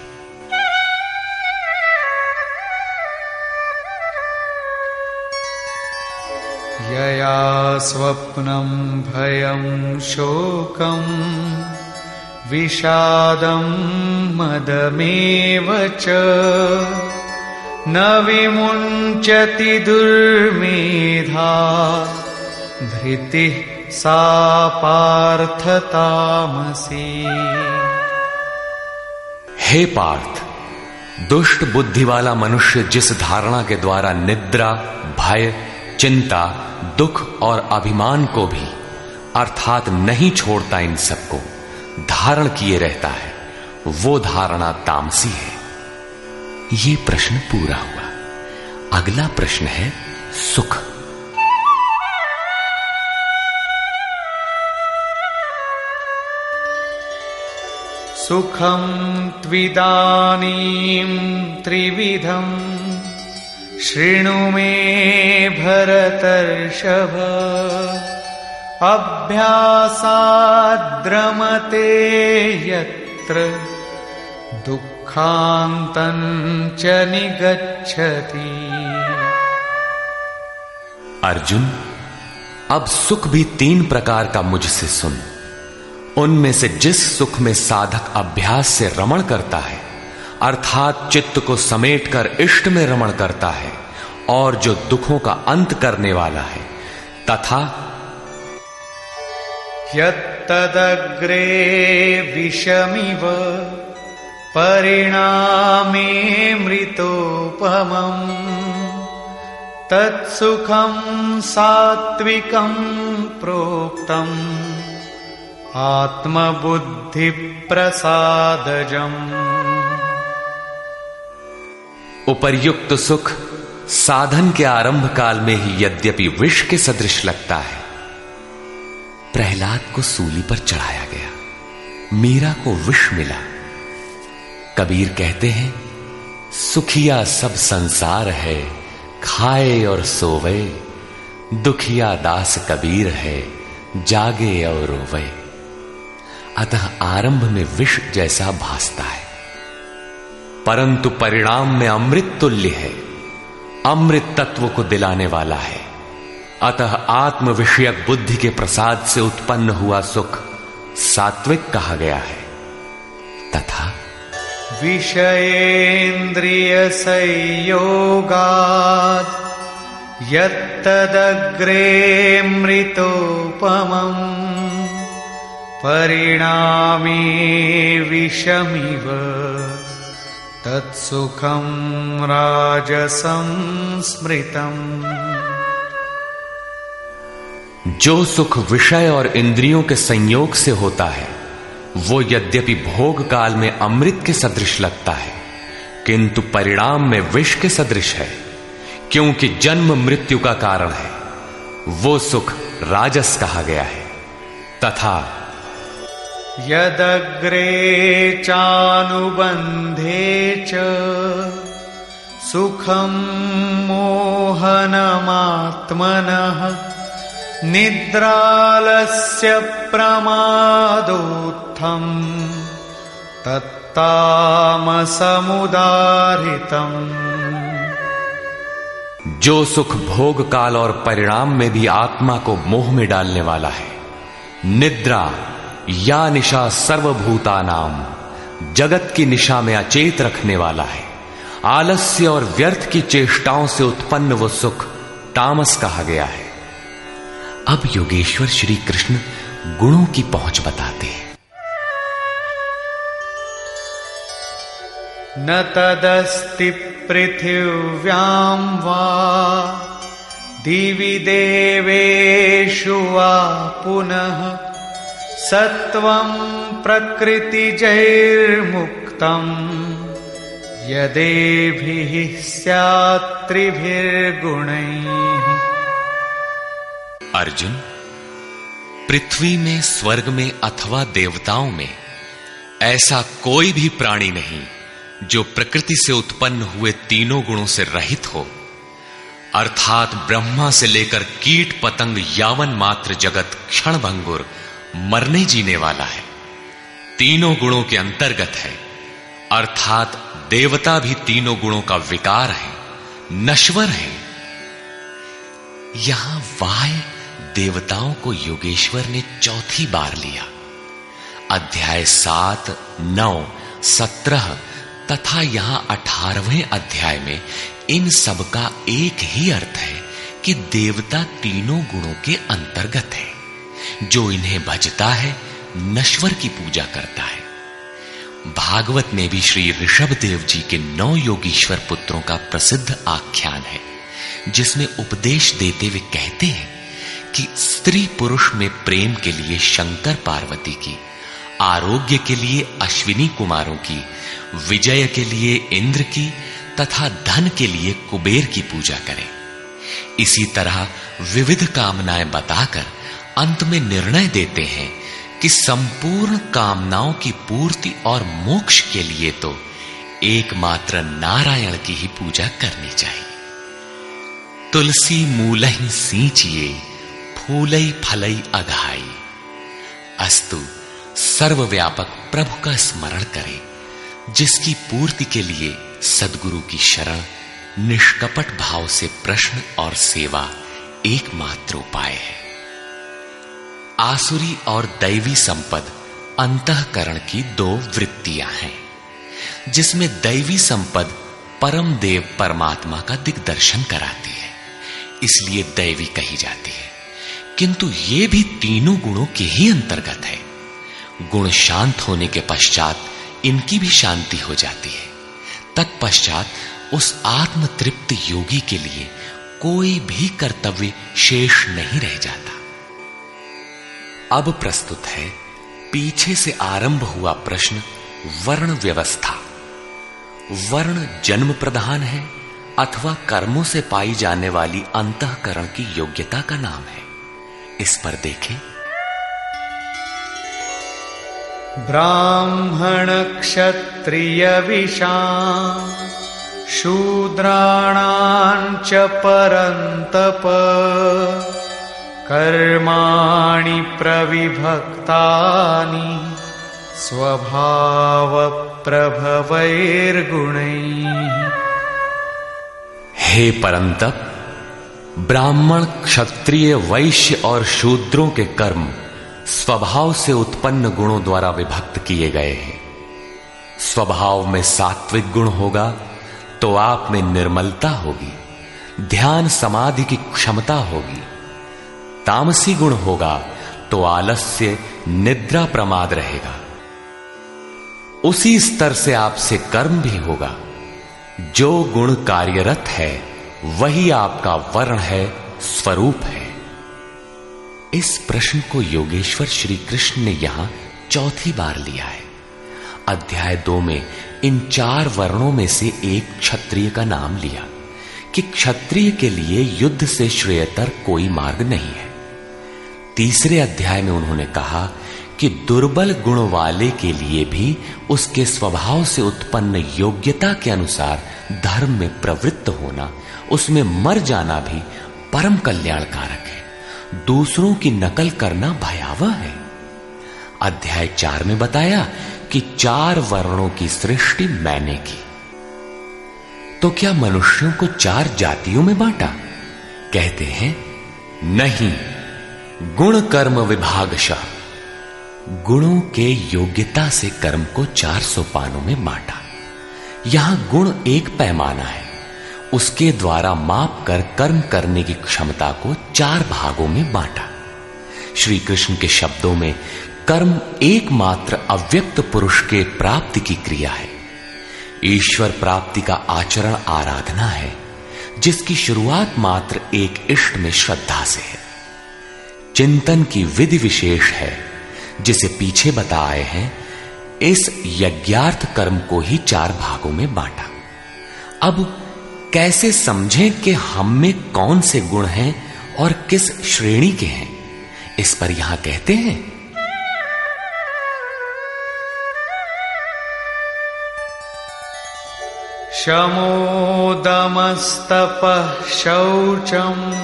यया स्वप्नं भयं शोकम् विषादं मदमेव च न विमुञ्चति दुर्मेधा धृतिः सा पार्थतामसी। हे पार्थ, दुष्ट बुद्धि वाला मनुष्य जिस धारणा के द्वारा निद्रा, भय चिंता, दुख और अभिमान को भी अर्थात नहीं छोड़ता इन सबको। धारण किए रहता है। वो धारणा तामसी है। ये प्रश्न पूरा हुआ। अगला प्रश्न है सुख। सुखम त्विदानीं त्रिविधम्। शृणु मे भरतर्षभ। अभ्यासाद्रमते यत्र च निगच्छति। अर्जुन, अब सुख भी तीन प्रकार का मुझसे सुन। उनमें से जिस सुख में साधक अभ्यास से रमण करता है अर्थात चित्त को समेटकर इष्ट में रमण करता है और जो दुखों का अंत करने वाला है, तथा यत्तदग्रे विषमिव परिणामे मृतोपमम्। तत्सुखं सात्विकं प्रोक्तम्। आत्मबुद्धिप्रसादजम्। उपर्युक्त सुख साधन के आरंभ काल में ही यद्यपि विष के सदृश लगता है। प्रहलाद को सूली पर चढ़ाया गया। मीरा को विष मिला। कबीर कहते हैं, सुखिया सब संसार है, खाए और सोवे। दुखिया दास कबीर है, जागे और रोवे। अतः आरंभ में विष जैसा भासता है। परंतु परिणाम में अमृत तुल्य है। अमृत तत्व को दिलाने वाला है। अतः आत्म विषयक बुद्धि के प्रसाद से उत्पन्न हुआ सुख सात्विक कहा गया है। तथा विषयेन्द्रिय संयोगाद यत्तदग्रे मृतोपमम् परिणामे विषमिव। तत्सुखं राजसं स्मृतम्। जो सुख विषय और इंद्रियों के संयोग से होता है, वो यद्यपि भोग काल में अमृत के सदृश लगता है, किंतु परिणाम में विष के सदृश है, क्योंकि जन्म मृत्यु का कारण है, वो सुख राजस कहा गया है, तथा यदग्रे चानुबन्धे च सुखं मोहनमात्मनः निद्रालस्य प्रमादोत्थम् तत्तामसमुदारितम्। जो सुख भोग काल और परिणाम में भी आत्मा को मोह में डालने वाला है, निद्रा या निशा सर्वभूता नाम जगत की निशा में अचेत रखने वाला है। आलस्य और व्यर्थ की चेष्टाओं से उत्पन्न वो सुख तामस कहा गया है। अब योगेश्वर श्री कृष्ण गुणों की पहुँच बताते हैं। न तदस्ति पृथिव्यां वा, दिवि देवेषु वा पुनः। सत्वं प्रकृतिजैर्मुक्तम् यदेभिः स्यात्त्रिभिर्गुणैः अर्जुन, पृथ्वी में, स्वर्ग में अथवा देवताओं में ऐसा कोई भी प्राणी नहीं जो प्रकृति से उत्पन्न हुए तीनों गुणों से रहित हो। अर्थात ब्रह्मा से लेकर कीट पतंग यावन मात्र जगत क्षण मरने जीने वाला है। तीनों गुणों के अंतर्गत है। अर्थात देवता भी तीनों गुणों का विकार है, नश्वर है। यहाँ वाय देवताओं को योगेश्वर ने चौथी बार लिया। अध्याय सात, नौ, सत्रह तथा यहाँ अठारहवें अध्याय में इन सब का एक ही अर्थ है कि देवता तीनों गुणों के अंतर्गत है। जो इन्हें भजता है, नश्वर की पूजा करता है। भागवत में भी श्री ऋषभ देव जी के नौ योगीश्वर पुत्रों का प्रसिद्ध आख्यान है, जिसमें उपदेश देते हुए कहते हैं कि स्त्री पुरुष में प्रेम के लिए शंकर पार्वती की, आरोग्य के लिए अश्विनी कुमारों की, विजय के लिए इंद्र की, तथा धन के लिए कुबेर की पूजा करें। इसी तरह विविध कामनाएँ बताकर अंत में निर्णय देते हैं कि संपूर्ण कामनाओं की पूर्ति और मोक्ष के लिए तो एकमात्र नारायण की ही पूजा करनी चाहिए। तुलसी मूल ही सींचिए, फूलई फलई अघाई। अस्तु, सर्वव्यापक प्रभु का स्मरण करें, जिसकी पूर्ति के लिए सदगुरु की शरण, निष्कपट भाव से प्रश्न और सेवा एकमात्र उपाय है। आसुरी और दैवी संपद अंतकरण की दो वृत्तियाँ हैं, जिसमें दैवी संपद परम देव परमात्मा का दिग्दर्शन कराती है, इसलिए दैवी कही जाती है। किंतु ये भी तीनों गुणों के ही अंतर्गत है। गुण शांत होने के पश्चात इनकी भी शांति हो जाती है। तत्पश्चात उस आत्म तृप्त योगी के लिए कोई भी कर्तव्य शेष नहीं रह जाता। अब प्रस्तुत है पीछे से आरंभ हुआ प्रश्न वर्ण व्यवस्था। वर्ण जन्म प्रधान है अथवा कर्मों से पाई जाने वाली अंतकरण की योग्यता का नाम है। इस पर देखें। ब्राह्मणक्षत्रियविषा शूद्राणाञ्च परन्तप। कर्माणि प्रविभक्तानि स्वभावप्रभवैर्गुणैः। हे परंतप ब्राह्मण, क्षत्रिय, वैश्य और शूद्रों के कर्म स्वभाव से उत्पन्न गुणों द्वारा विभक्त किए गए हैं। स्वभाव में सात्विक गुण होगा तो आप में निर्मलता होगी, ध्यान समाधि की क्षमता होगी। तामसी गुण होगा तो आलस्य निद्रा प्रमाद रहेगा। उसी स्तर से आपसे कर्म भी होगा। जो गुण कार्यरत है, वही आपका वर्ण है, स्वरूप है। इस प्रश्न को योगेश्वर श्री कृष्ण ने यहाँ चौथी बार लिया है। अध्याय दो में इन चार वर्णों में से एक क्षत्रिय का नाम लिया, कि क्षत्रिय के लिए युद्ध से श्रेयतर कोई मार्ग नहीं है। तीसरे अध्याय में उन्होंने कहा कि दुर्बल गुण वाले के लिए भी उसके स्वभाव से उत्पन्न योग्यता के अनुसार धर्म में प्रवृत्त होना, उसमें मर जाना भी परम कल्याणकारक है। दूसरों की नकल करना भयावह है। अध्याय चार में बताया कि चार वर्णों की सृष्टि मैंने की। तो क्या मनुष्यों को चार जातियों में बांटा? कहते हैं, नहीं। गुण कर्म विभागशः गुणों के योग्यता से कर्म को चार सोपानों में बांटा। यहाँ गुण एक पैमाना है। उसके द्वारा माप कर कर्म करने की क्षमता को चार भागों में बांटा। श्री कृष्ण के शब्दों में कर्म एकमात्र अव्यक्त पुरुष के प्राप्ति की क्रिया है। ईश्वर प्राप्ति का आचरण आराधना है, जिसकी शुरुआत मात्र एक इष्ट में श्रद्धा से है। चिंतन की विधि विशेष है, जिसे पीछे बताए हैं, इस यज्ञार्थ कर्म को ही चार भागों में बांटा। अब कैसे समझें कि हम में कौन से गुण हैं और किस श्रेणी के हैं? इस पर यहाँ कहते हैं। शमोदमस्तप शौचम।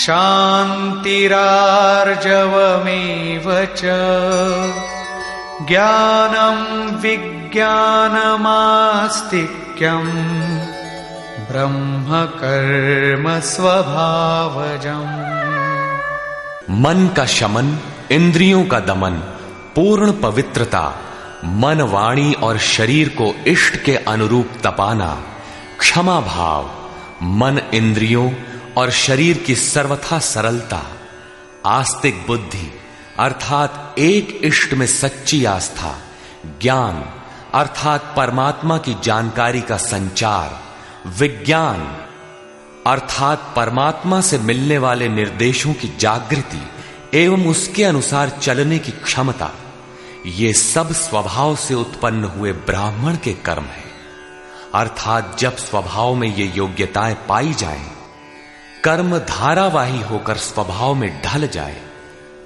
क्षान्तिरार्जवमेव च। ज्ञानं विज्ञानमास्तिक्यम् ब्रह्म स्वभावजम् मन का शमन, इंद्रियों का दमन, पूर्ण पवित्रता, मन वाणी और शरीर को इष्ट के अनुरूप तपाना, क्षमा भाव, मन इंद्रियों और शरीर की सर्वथा सरलता आस्तिक बुद्धि अर्थात एक इष्ट में सच्ची आस्था ज्ञान अर्थात परमात्मा की जानकारी का संचार विज्ञान अर्थात परमात्मा से मिलने वाले निर्देशों की जागृति एवं उसके अनुसार चलने की क्षमता ये सब स्वभाव से उत्पन्न हुए ब्राह्मण के कर्म है। अर्थात जब स्वभाव में ये योग्यताएँ पाई जाएँ, कर्म धारावाही होकर स्वभाव में ढल जाए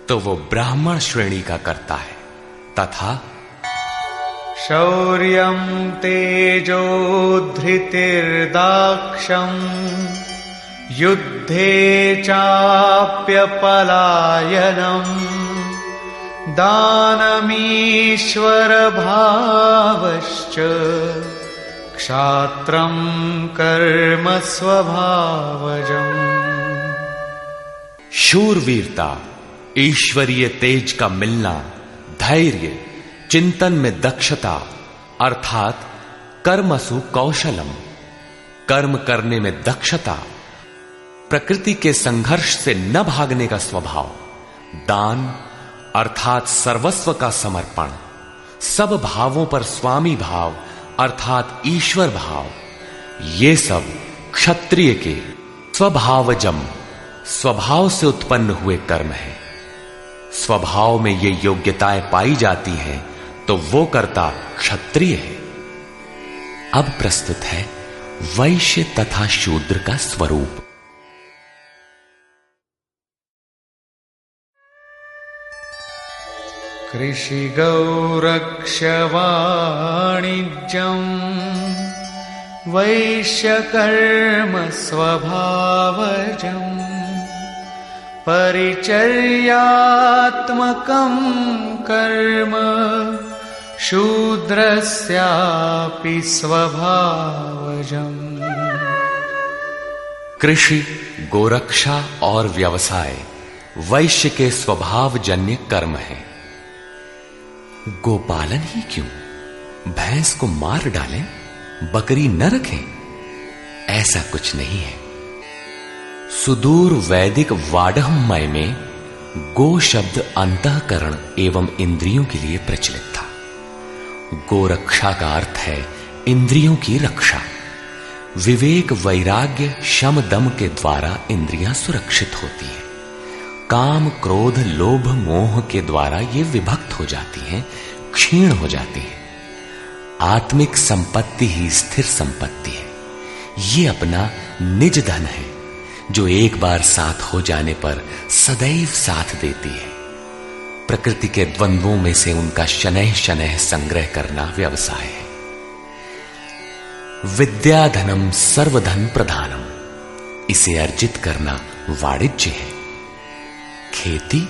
तो वो ब्राह्मण श्रेणी का करता है, तथा शौर्य तेजो धृतिर्दाक्षम, युद्धे चाप्य पलायनम दानमीश्वर क्षात्रम कर्म स्वभावजम शूरवीरता, ईश्वरीय तेज का मिलना, धैर्य, चिंतन में दक्षता, अर्थात कर्मसु कौशलम। कर्म करने में दक्षता, प्रकृति के संघर्ष से न भागने का स्वभाव, दान, अर्थात सर्वस्व का समर्पण, सब भावों पर स्वामी भाव अर्थात ईश्वर भाव, ये सब क्षत्रिय के स्वभावजम, स्वभाव से उत्पन्न हुए कर्म है। स्वभाव में ये योग्यताएँ पाई जाती हैं तो वो कर्ता क्षत्रिय है। अब प्रस्तुत है वैश्य तथा शूद्र का स्वरूप। कृषिगौरक्षवाणिज्यम् वैश्यकर्म स्वभावजम् परिचर्यात्मकं कर्म शूद्रस्यापि स्वभावजम्। कृषि, गोरक्षा और व्यवसाय वैश्य के स्वभाव जन्य कर्म है। गोपालन ही क्यों? भैंस को मार डालें, बकरी न रखें, ऐसा कुछ नहीं है। सुदूर वैदिक वाडहमय में गो शब्द अंतकरण एवं इंद्रियों के लिए प्रचलित था। गोरक्षा का अर्थ है इंद्रियों की रक्षा। विवेक वैराग्य शम दम के द्वारा इंद्रियाँ सुरक्षित होती हैं। काम, क्रोध, लोभ, मोह के द्वारा ये विभक्त हो जाती हैं, क्षीण हो जाती हैं। आत्मिक संपत्ति ही स्थिर संपत्ति है। ये अपना निज धन है, जो एक बार साथ हो जाने पर सदैव साथ देती है। प्रकृति के द्वंद्वों में से उनका शनह शनह संग्रह करना व्यवसाय है। विद्याधनम सर्वधन प्रधानम, इसे अर्जित करना वाणिज्य है। खेती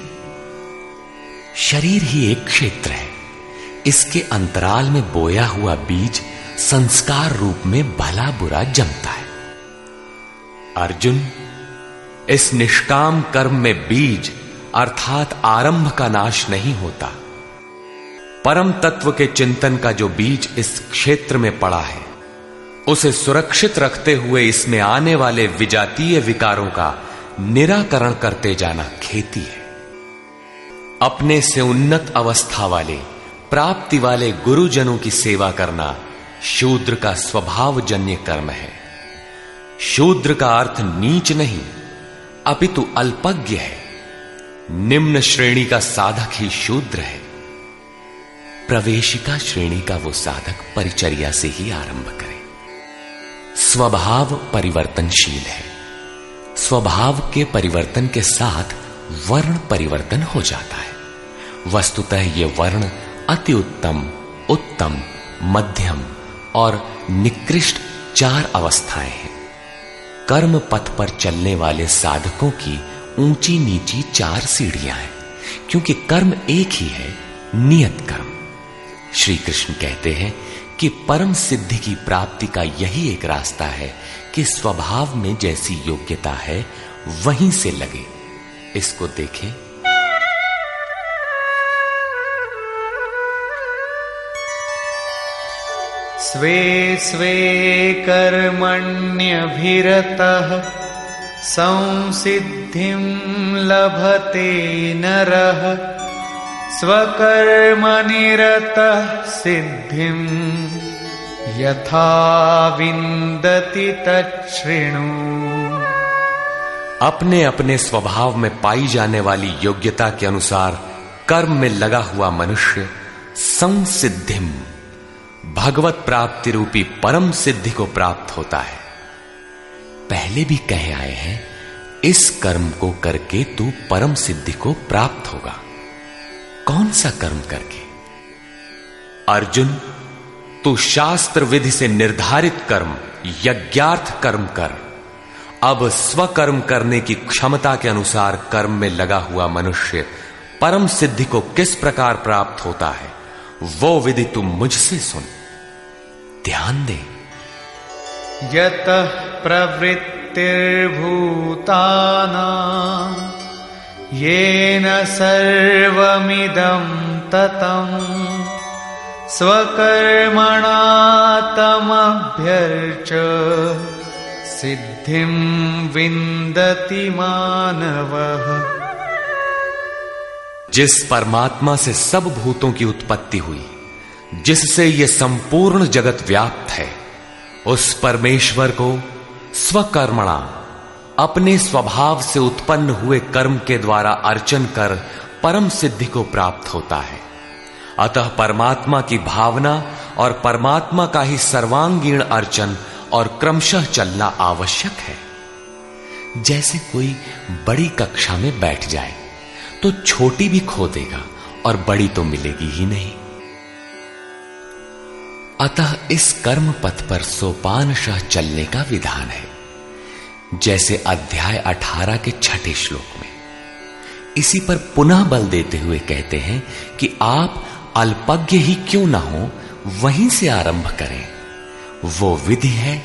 शरीर ही एक क्षेत्र है। इसके अंतराल में बोया हुआ बीज संस्कार रूप में भला बुरा जमता है। अर्जुन, इस निष्काम कर्म में बीज अर्थात आरंभ का नाश नहीं होता। परम तत्व के चिंतन का जो बीज इस क्षेत्र में पड़ा है, उसे सुरक्षित रखते हुए इसमें आने वाले विजातीय विकारों का निराकरण करते जाना खेती है। अपने से उन्नत अवस्था वाले, प्राप्ति वाले गुरुजनों की सेवा करना शूद्र का स्वभावजन्य कर्म है। शूद्र का अर्थ नीच नहीं, अपितु अल्पज्ञ है। निम्न श्रेणी का साधक ही शूद्र है। प्रवेशिका श्रेणी का वो साधक परिचर्या से ही आरंभ करे। स्वभाव परिवर्तनशील है। स्वभाव के परिवर्तन के साथ वर्ण परिवर्तन हो जाता है। वस्तुतः ये वर्ण अति उत्तम उत्तम, मध्यम और निकृष्ट चार अवस्थाएँ हैं। कर्म पथ पर चलने वाले साधकों की ऊँची नीची चार सीढ़ियाँ हैं, क्योंकि कर्म एक ही है, नियत कर्म। श्री कृष्ण कहते हैं कि परम सिद्धि की प्राप्ति का यही एक रास्ता है कि स्वभाव में जैसी योग्यता है, वहीं से लगे। इसको देखें। स्वे स्वे कर्मण्यभिरतः संसिद्धिं लभते नरः। स्वकर्मनिरतः सिद्धिं यथा विन्दति तच्छृणु। अपने अपने स्वभाव में पाई जाने वाली योग्यता के अनुसार कर्म में लगा हुआ मनुष्य संसिद्धिम, भगवत प्राप्ति रूपी परम सिद्धि को प्राप्त होता है। पहले भी कहे आए हैं, इस कर्म को करके तू परम सिद्धि को प्राप्त होगा। कौन सा कर्म करके? अर्जुन तू शास्त्र विधि से निर्धारित कर्म, यज्ञार्थ कर्म कर। अब स्वकर्म करने की क्षमता के अनुसार कर्म में लगा हुआ मनुष्य परम सिद्धि को किस प्रकार प्राप्त होता है, वो विधि तुम मुझसे सुन। ध्यान दे। यत प्रवृत्तिर्भूताना, येन सर्वमिदं ततम्। स्वकर्मणा सिद्धिं विन्दति मानवः। जिस परमात्मा से सब भूतों की उत्पत्ति हुई, जिससे यह संपूर्ण जगत व्याप्त है, उस परमेश्वर को स्वकर्मणा, अपने स्वभाव से उत्पन्न हुए कर्म के द्वारा अर्चन कर परम सिद्धि को प्राप्त होता है। अतः परमात्मा की भावना और परमात्मा का ही सर्वांगीण अर्चन और क्रमशः चलना आवश्यक है। जैसे कोई बड़ी कक्षा में बैठ जाए तो छोटी भी खो देगा और बड़ी तो मिलेगी ही नहीं। अतः इस कर्म पथ पर सोपानशः चलने का विधान है। जैसे अध्याय 18 के छठे श्लोक में। इसी पर पुनः बल देते हुए कहते हैं कि आप अल्पज्ञ ही क्यों ना हो? वहीं से आरंभ करें। वो विधि है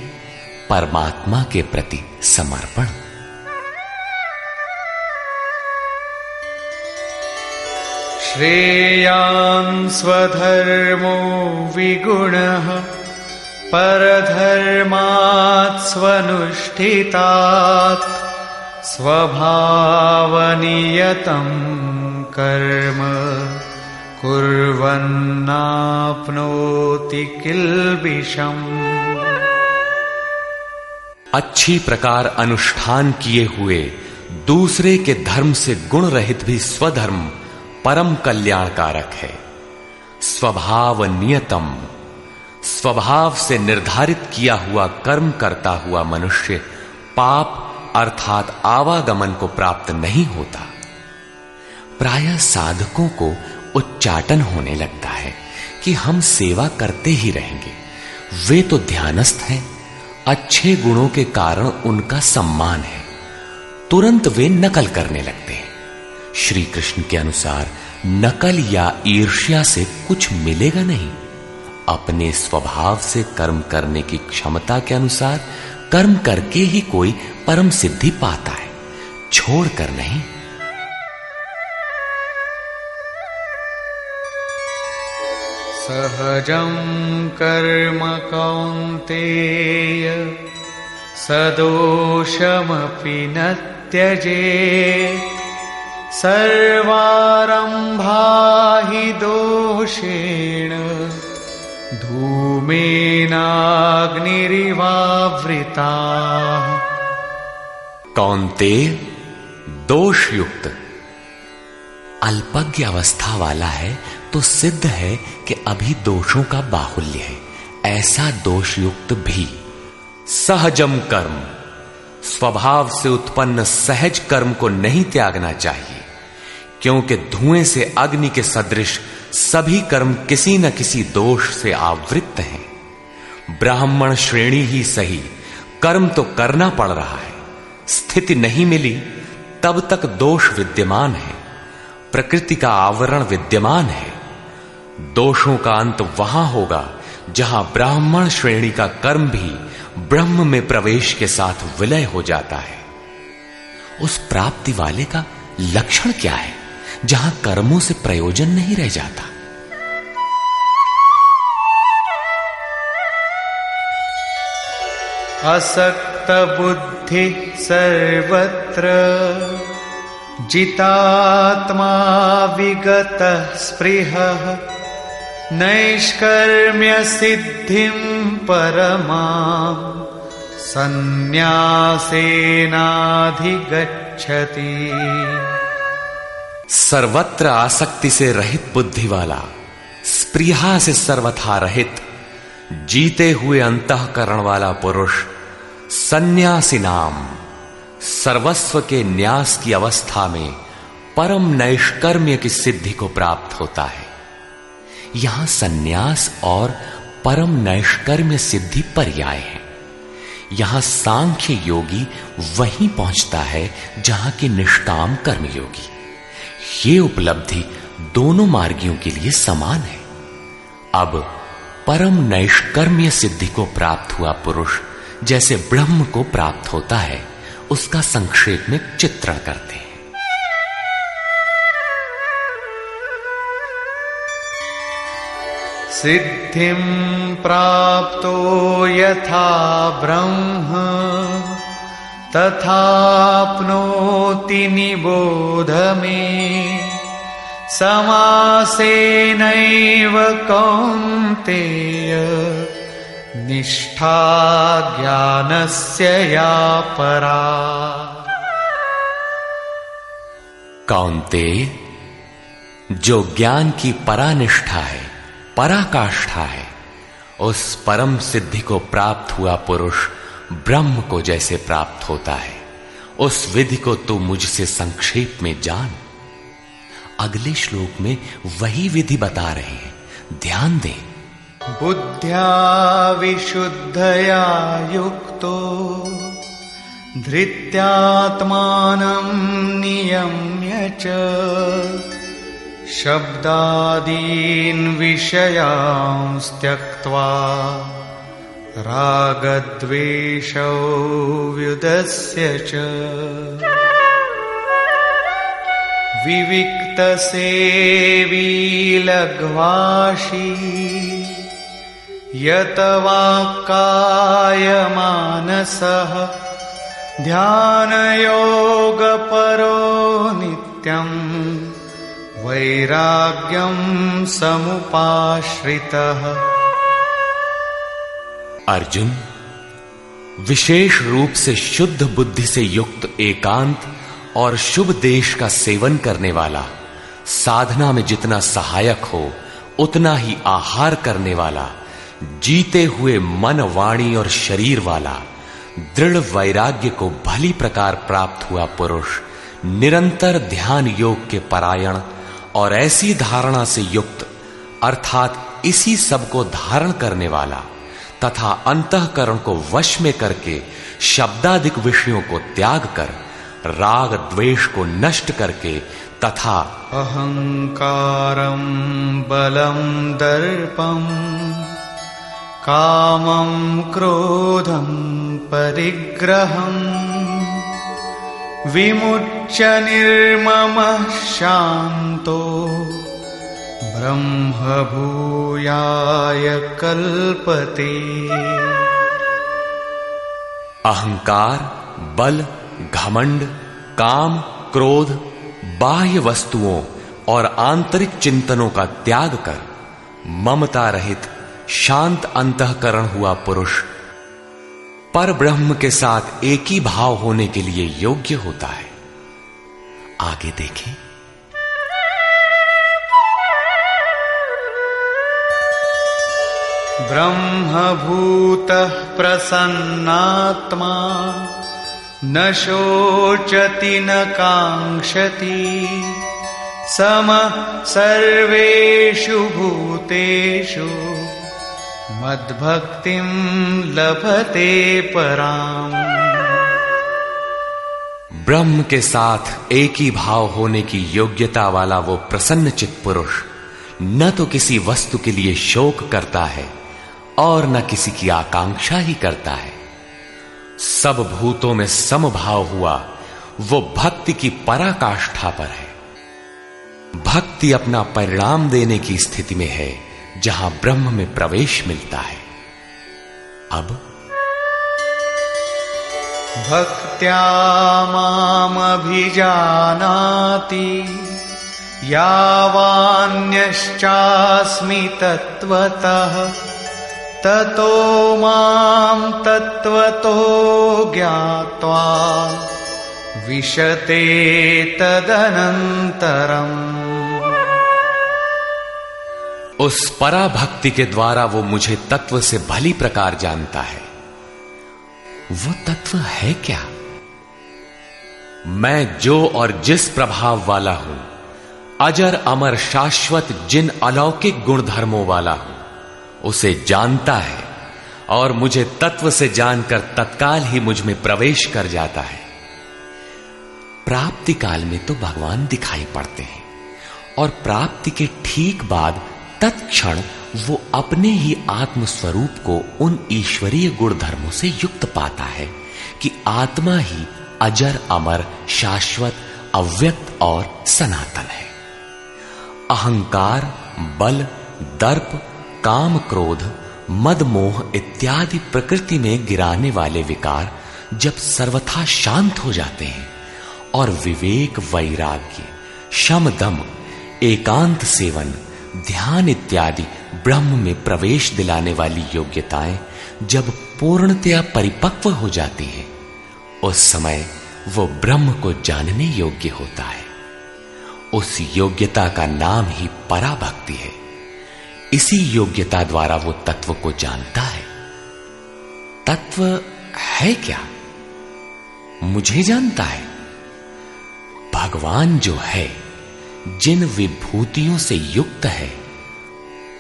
परमात्मा के प्रति समर्पण। श्रेयान् स्वधर्मो विगुणः, परधर्मात् स्वनुष्ठितात्, स्वभावनियतं कर्म। कुर्वन्नाप्नोति किल्बिषम् अच्छी प्रकार अनुष्ठान किए हुए, दूसरे के धर्म से गुण रहित भी स्वधर्म परम कल्याणकारक है। स्वभाव नियतम, स्वभाव से निर्धारित किया हुआ कर्म करता हुआ मनुष्य पाप अर्थात आवागमन को प्राप्त नहीं होता। प्राय साधकों को उच्चाटन होने लगता है कि हम सेवा करते ही रहेंगे। वे तो ध्यानस्थ हैं, अच्छे गुणों के कारण उनका सम्मान है। तुरंत वे नकल करने लगते हैं। श्री कृष्ण के अनुसार नकल या ईर्ष्या से कुछ मिलेगा नहीं। अपने स्वभाव से कर्म करने की क्षमता के अनुसार कर्म करके ही कोई परम सिद्धि पाता है। छोड़कर नहीं। सहजं कर्म कौन्तेय, सदोषमपि न त्यजेत्। सर्वारम्भा हि दोषेण, धूमेनाग्निरिवावृता। कौनते दोष युक्त अल्पज्ञ अवस्था वाला है तो सिद्ध है कि अभी दोषों का बाहुल्य है। ऐसा दोष युक्त भी सहजम कर्म, स्वभाव से उत्पन्न सहज कर्म को नहीं त्यागना चाहिए, क्योंकि धुएँ से अग्नि के सदृश सभी कर्म किसी न किसी दोष से आवृत्त हैं। ब्राह्मण श्रेणी ही सही, कर्म तो करना पड़ रहा है, स्थिति नहीं मिली, तब तक दोष विद्यमान है, प्रकृति का आवरण विद्यमान है। दोषों का अंत वहाँ होगा, जहाँ ब्राह्मण श्रेणी का कर्म भी ब्रह्म में प्रवेश के साथ विलय हो जाता है। उस प्राप्ति वाले का लक्षण क्या है, जहाँ कर्मों से प्रयोजन नहीं रह जाता? असक्त बुद्धि सर्वत्र, जितात्मा विगत स्पृह। नैष्कर्म्य सिद्धिं परमा संन्यासेनाधिगच्छति सर्वत्र आसक्ति से रहित बुद्धि वाला स्प्रिया से सर्वथा रहित, जीते हुए अंतकरण वाला पुरुष, सन्यासी नाम, सर्वस्व के न्यास की अवस्था में परम नैष्कर्म्य की सिद्धि को प्राप्त होता है। यहाँ सन्यास और परम नैष्कर्म्य सिद्धि पर्याय है। यहाँ सांख्य योगी वहीं पहुँचता है जहाँ की निष्काम कर्म योगी ये उपलब्धि दोनों मार्गियों के लिए समान है। अब परम नैष्कर्म्य सिद्धि को प्राप्त हुआ पुरुष जैसे ब्रह्म को प्राप्त होता है, उसका संक्षेप में चित्रण करते हैं। सिद्धिं प्राप्तो यथा ब्रह्म, तथाप्नोति निबोध मे। समासेनैव कौन्तेय निष्ठा ज्ञानस्य या परा। कौनते जो ज्ञान की परानिष्ठा है पराकाष्ठा है उस परम सिद्धि को प्राप्त हुआ पुरुष ब्रह्म को जैसे प्राप्त होता है। उस विधि को तू मुझसे संक्षेप में जान। अगले श्लोक में वही विधि बता रहे हैं। ध्यान दे। बुद्ध्या विशुद्धया युक्तो धृत्यात्मानं नियम्य च। शब्दादीन् विषयांस्त्यक्त्वा रागद्वेषौ व्युदस्य च विविक्तसेवी लघ्वाशी यतवाक्कायमानसः ध्यानयोगपरो नित्यम् वैराग्यं समुपाश्रितः। अर्जुन, विशेष रूप से शुद्ध बुद्धि से युक्त एकांत और शुभ देश का सेवन करने वाला, साधना में जितना सहायक हो, उतना ही आहार करने वाला, जीते हुए मन वाणी और शरीर वाला, दृढ़ वैराग्य को भली प्रकार प्राप्त हुआ पुरुष, निरंतर ध्यान योग के परायण और ऐसी धारणा से युक्त, अर्थात इसी सबको धारण करने वाला, तथा अंतकरण को वश में करके शब्दाधिक विषयों को त्याग कर, राग द्वेष को नष्ट करके तथा अहङ्कारं बलम दर्पम कामम क्रोधम परिग्रहम्। विमुच्य निर्ममः शान्तो ब्रह्मभूयाय कल्पते। अहंकार, बल, घमंड, काम, क्रोध, बाह्य वस्तुओं और आंतरिक चिंतनों का त्याग कर ममता रहित शांत अंतकरण हुआ पुरुष पर ब्रह्म के साथ एक ही भाव होने के लिए योग्य होता है। आगे देखें। ब्रह्मभूतः प्रसन्नात्मा, न शोचति, न काङ्क्षति, समः सर्वेषु भूतेषु। मद्भक्तिं लभते पराम। ब्रह्म के साथ एक ही भाव होने की योग्यता वाला वो प्रसन्न चित पुरुष न तो किसी वस्तु के लिए शोक करता है और न किसी की आकांक्षा ही करता है। सब भूतों में समभाव हुआ, वो भक्ति की पराकाष्ठा पर है। भक्ति अपना परिणाम देने की स्थिति में है। जहाँ ब्रह्म में प्रवेश मिलता है। अब भक्त्या मामभिजानाति यावान्यश्चास्मि तत्त्वतः। ततो माँ तत्त्वतो ज्ञात्वा विशते तदनन्तरम्। उस पराभक्ति के द्वारा वो मुझे तत्व से भली प्रकार जानता है। वो तत्व है क्या? मैं जो और जिस प्रभाव वाला हूँ, अजर अमर शाश्वत जिन अलौकिक गुणधर्मों वाला हूँ, उसे जानता है और मुझे तत्व से जानकर तत्काल ही मुझमें प्रवेश कर जाता है। प्राप्ति काल में तो भगवान दिखाई पड़ते हैं और प्राप्ति के ठीक बाद तत्क्षण वो अपने ही आत्म स्वरूप को उन ईश्वरीय गुण धर्मों से युक्त पाता है कि आत्मा ही अजर, अमर, शाश्वत, अव्यक्त और सनातन है। अहंकार, बल, दर्प, काम क्रोध, मद मोह इत्यादि प्रकृति में गिराने वाले विकार जब सर्वथा शांत हो जाते हैं और विवेक, वैराग्य शम दम एकांत सेवन ध्यान इत्यादि ब्रह्म में प्रवेश दिलाने वाली योग्यताएँ जब पूर्णतया परिपक्व हो जाती हैं, उस समय वो ब्रह्म को जानने योग्य होता है। उस योग्यता का नाम ही पराभक्ति है। इसी योग्यता द्वारा वो तत्व को जानता है। तत्व है क्या? मुझे जानता है। भगवान जो है जिन विभूतियों से युक्त है,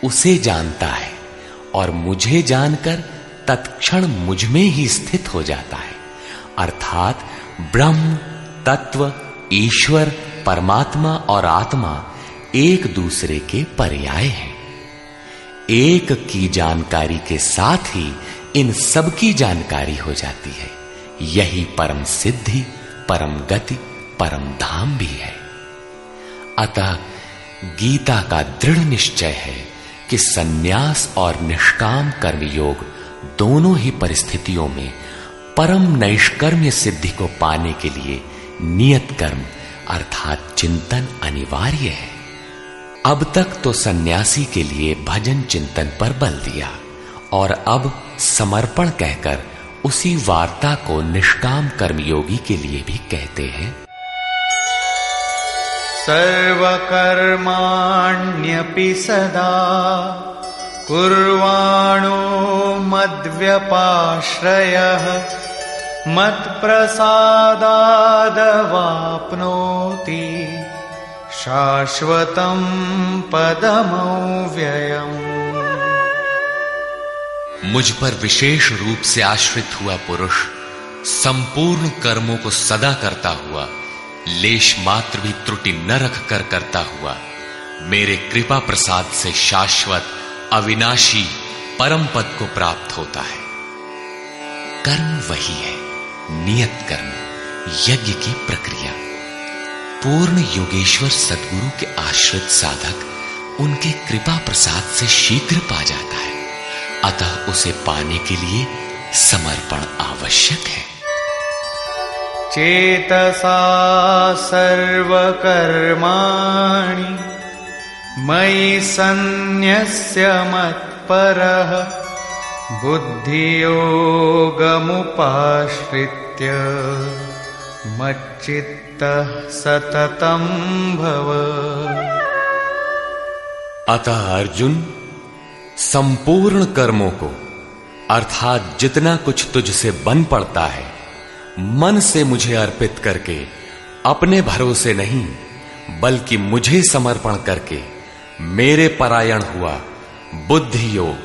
उसे जानता है और मुझे जानकर तत्क्षण मुझमें ही स्थित हो जाता है। अर्थात ब्रह्म, तत्व, ईश्वर, परमात्मा और आत्मा एक दूसरे के पर्याय हैं। एक की जानकारी के साथ ही इन सब की जानकारी हो जाती है। यही परम सिद्धि, परम गति, परम धाम भी है। अतः गीता का दृढ़ निश्चय है कि सन्यास और निष्काम कर्म योग दोनों ही परिस्थितियों में परम नैष्कर्म्य सिद्धि को पाने के लिए नियत कर्म अर्थात चिंतन अनिवार्य है। अब तक तो सन्यासी के लिए भजन चिंतन पर बल दिया और अब समर्पण कहकर उसी वार्ता को निष्काम कर्मयोगी के लिए भी कहते हैं। सर्वकर्माण्यपि सदा कुर्वाणो मद्व्यपाश्रयः मत्प्रसादादवाप्नोति शाश्वतं पदमव्ययम्। मुझ पर विशेष रूप से आश्रित हुआ पुरुष, संपूर्ण कर्मों को सदा करता हुआ लेश मात्र भी त्रुटि न रख कर करता हुआ, मेरे कृपा प्रसाद से शाश्वत, अविनाशी, परम पद को प्राप्त होता है। कर्म वही है, नियत कर्म, यज्ञ की प्रक्रिया। पूर्ण योगेश्वर सदगुरु के आश्रित साधक उनके कृपा प्रसाद से शीघ्र पा जाता है। अतः उसे पाने के लिए समर्पण आवश्यक है। चेतसा सर्वकर्माणि मयि सन्न्यस्य मत्परः बुद्धियोगमुपाश्रित्य मच्चित्तः सततं भव। अतः अर्जुन, संपूर्ण कर्मों को, अर्थात जितना कुछ तुझसे बन पड़ता है मन से मुझे अर्पित करके, अपने भरोसे नहीं, बल्कि मुझे समर्पण करके, मेरे परायण हुआ बुद्धि योग,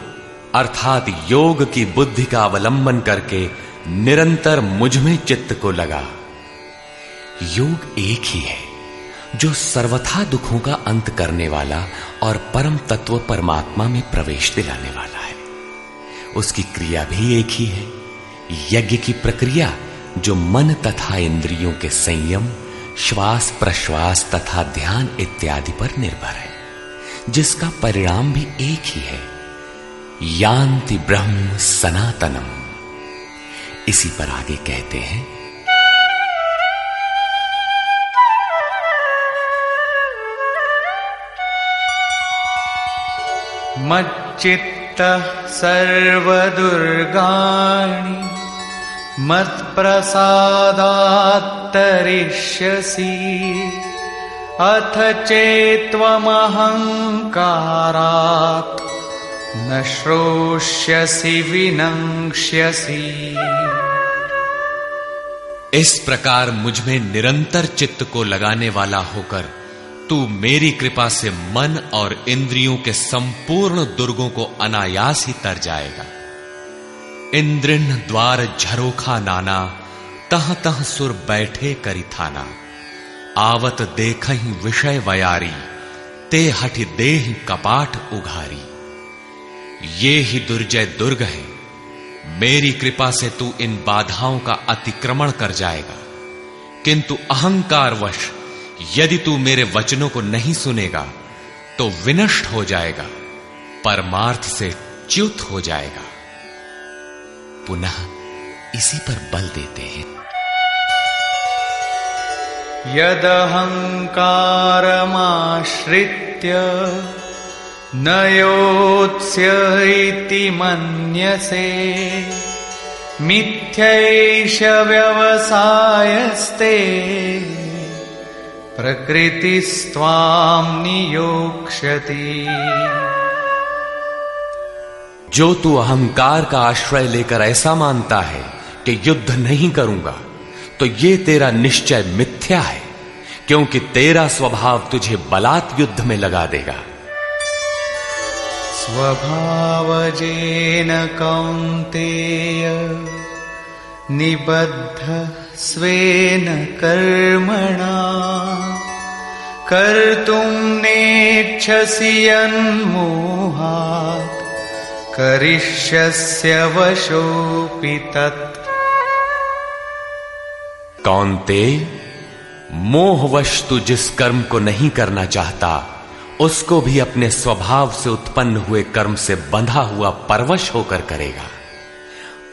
अर्थात योग की बुद्धि का अवलंबन करके निरंतर मुझमें चित्त को लगा। योग एक ही है, जो सर्वथा दुखों का अंत करने वाला और परम तत्व परमात्मा में प्रवेश दिलाने वाला है। उसकी क्रिया भी एक ही है, यज्ञ की प्रक्रिया जो मन तथा इंद्रियों के संयम, श्वास प्रश्वास तथा ध्यान इत्यादि पर निर्भर है, जिसका परिणाम भी एक ही है, यान्ति ब्रह्म सनातनम। इसी पर आगे कहते हैं, मच्चित्तः सर्वदुर्गाणि। मत्प्रसादात्तरिष्यसि। अथ चेत्त्वमहङ्कारात् न श्रोष्यसि, विनङ्क्ष्यसि। इस प्रकार मुझमें निरंतर चित्त को लगाने वाला होकर तू मेरी कृपा से मन और इंद्रियों के संपूर्ण दुर्गों को अनायास ही तर जाएगा। इंद्रिन द्वार झरोखा नाना, तह तह सुर बैठे करी थाना। आवत देख विषय वयारी, ते हठ देह कपाट उघारी। ये ही दुर्जय दुर्ग है, मेरी कृपा से तू इन बाधाओं का अतिक्रमण कर जाएगा। किंतु अहंकारवश, यदि तू मेरे वचनों को नहीं सुनेगा तो विनष्ट हो जाएगा, परमार्थ से च्युत हो जाएगा। पुनः इसी पर बल देते हैं। यदहङ्कारमाश्रित्य न योत्स्य इति मन्यसे, मिथ्यैष व्यवसायस्ते, प्रकृतिस्त्वां नियोक्ष्यति। जो तू अहंकार का आश्रय लेकर ऐसा मानता है कि युद्ध नहीं करूँगा तो ये तेरा निश्चय मिथ्या है, क्योंकि तेरा स्वभाव तुझे बलात् युद्ध में लगा देगा। स्वभाव स्वभावजेन कौन्तेय, निबद्ध स्वेन कर्मणा, कर्तुं नेच्छसि यन्मोहात्। करिष्यस्य वशोऽपि तत्। कौनते मोहवश तू जिस कर्म को नहीं करना चाहता, उसको भी अपने स्वभाव से उत्पन्न हुए कर्म से बंधा हुआ परवश होकर करेगा।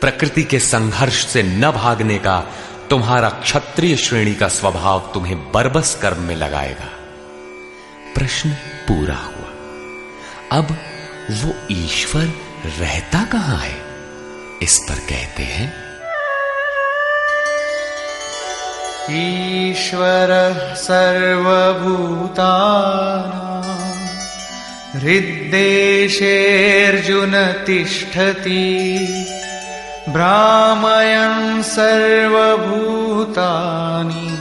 प्रकृति के संघर्ष से न भागने का तुम्हारा क्षत्रिय श्रेणी का स्वभाव तुम्हें बरबस कर्म में लगाएगा। प्रश्न पूरा हुआ। अब वो ईश्वर रहता कहाँ है? इस पर कहते हैं। ईश्वरः सर्वभूतानां हृद्देशेऽर्जुन तिष्ठति। भ्रामयन् सर्वभूतानि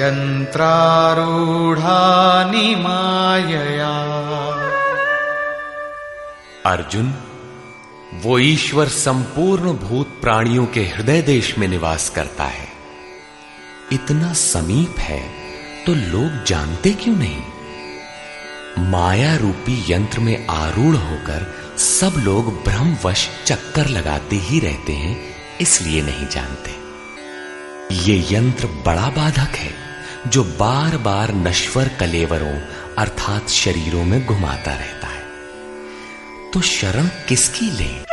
यन्त्रारूढानि मायया। अर्जुन, वो ईश्वर संपूर्ण भूत प्राणियों के हृदय देश में निवास करता है। इतना समीप है तो लोग जानते क्यों नहीं? माया रूपी यंत्र में आरूढ़ होकर सब लोग ब्रह्मवश चक्कर लगाते ही रहते हैं, इसलिए नहीं जानते। ये यंत्र बड़ा बाधक है, जो बार बार नश्वर कलेवरों, अर्थात शरीरों में घुमाता रहता है। तो शरण किसकी ले?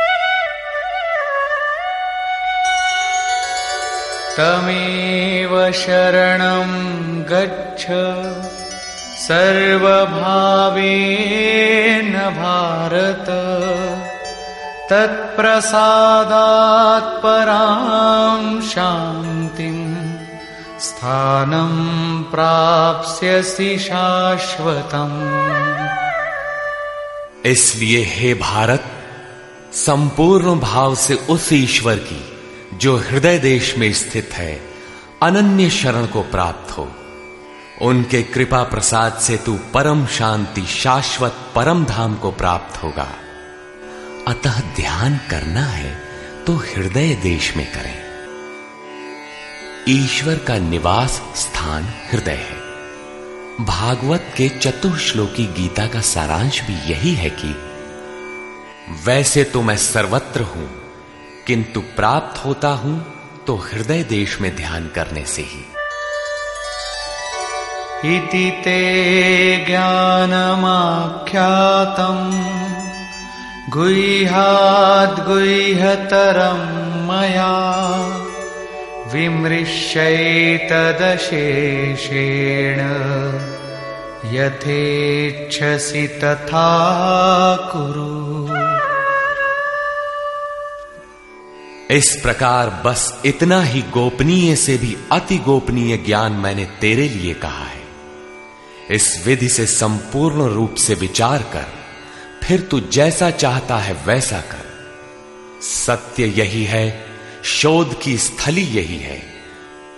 तमेव शरणं गच्छ, सर्वभावेन भारत। तत्प्रसादात् परां शान्तिम् स्थानं प्राप्स्यसि शाश्वतम्। इसलिए हे भारत, संपूर्ण भाव से उस ईश्वर की, जो हृदय देश में स्थित है, अनन्य शरण को प्राप्त हो। उनके कृपा प्रसाद से तू परम शांति, शाश्वत परम धाम को प्राप्त होगा। अतः ध्यान करना है तो हृदय देश में करें। ईश्वर का निवास स्थान हृदय है। भागवत के चतुर्श्लोकी गीता का सारांश भी यही है कि, वैसे तो मैं सर्वत्र हूँ, किंतु प्राप्त होता हूँ तो हृदय देश में ध्यान करने से ही। इति ते ज्ञानमाख्यातम् गुह्याद्गुह्यतरं मया। विमृश्यैतदशेषेण यथेच्छसि तथा कुरु। इस प्रकार बस इतना ही गोपनीय से भी अति गोपनीय ज्ञान मैंने तेरे लिए कहा है। इस विधि से संपूर्ण रूप से विचार कर, फिर तू जैसा चाहता है वैसा कर। सत्य यही है शोध की स्थली यही है,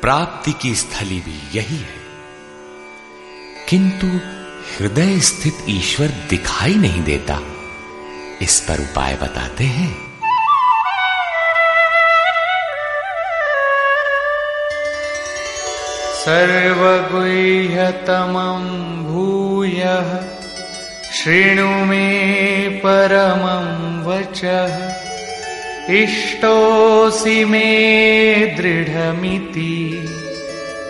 प्राप्ति की स्थली भी यही है। किंतु हृदय स्थित ईश्वर दिखाई नहीं देता, इस पर उपाय बताते हैं। सर्वगुह्यतमं भूयः शृणु मे परमं वचः। इष्टोऽसि मे दृढमिति,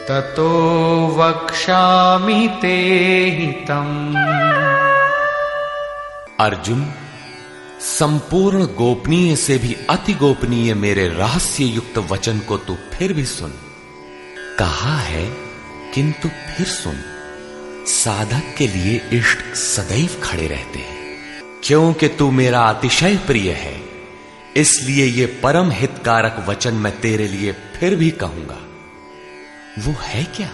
ततो वक्ष्यामि ते हितम्। अर्जुन, संपूर्ण गोपनीय से भी अति गोपनीय मेरे रहस्य युक्त वचन को तू फिर भी सुन। कहा है, किंतु फिर सुन। साधक के लिए इष्ट सदैव खड़े रहते हैं। क्योंकि तू मेरा अतिशय प्रिय है इसलिए ये परम हितकारक वचन मैं तेरे लिए फिर भी कहूँगा। वो है क्या?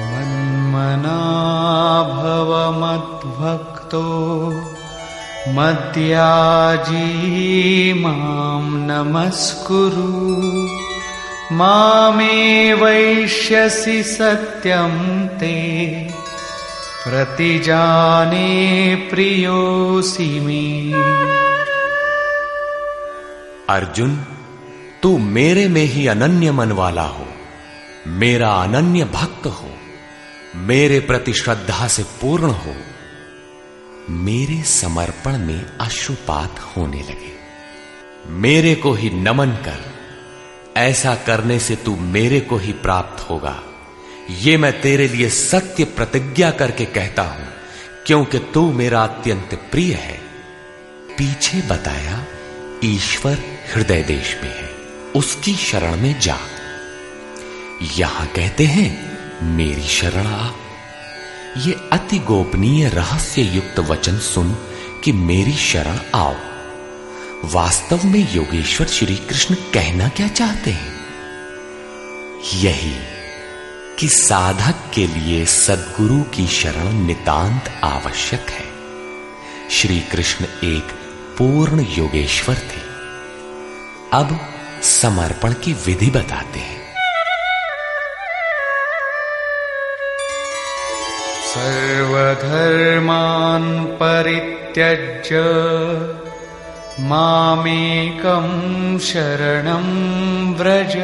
मन्मना भव मद्भक्तो मद्याजी माँ नमस्कुरु। मामे वैश्यसि सत्यं ते। प्रतिजाने प्रियोऽसि मे अर्जुन, तू मेरे में ही अनन्य मन वाला हो। मेरा अनन्य भक्त हो। मेरे प्रति श्रद्धा से पूर्ण हो। मेरे समर्पण में अश्रुपात होने लगे। मेरे को ही नमन कर। ऐसा करने से तू मेरे को ही प्राप्त होगा। ये मैं तेरे लिए सत्य प्रतिज्ञा करके कहता हूँ, क्योंकि तू मेरा अत्यंत प्रिय है। पीछे बताया, ईश्वर हृदय देश में है, उसकी शरण में जा। यहाँ कहते हैं, मेरी शरण आ। ये अति गोपनीय रहस्य युक्त वचन सुन कि मेरी शरण आओ। वास्तव में योगेश्वर श्री कृष्ण कहना क्या चाहते हैं? यही कि साधक के लिए सदगुरु की शरण नितांत आवश्यक है। श्री कृष्ण एक पूर्ण योगेश्वर थे। अब समर्पण की विधि बताते हैं। सर्वधर्मान् परित्यज्य मामेकं शरणं व्रज।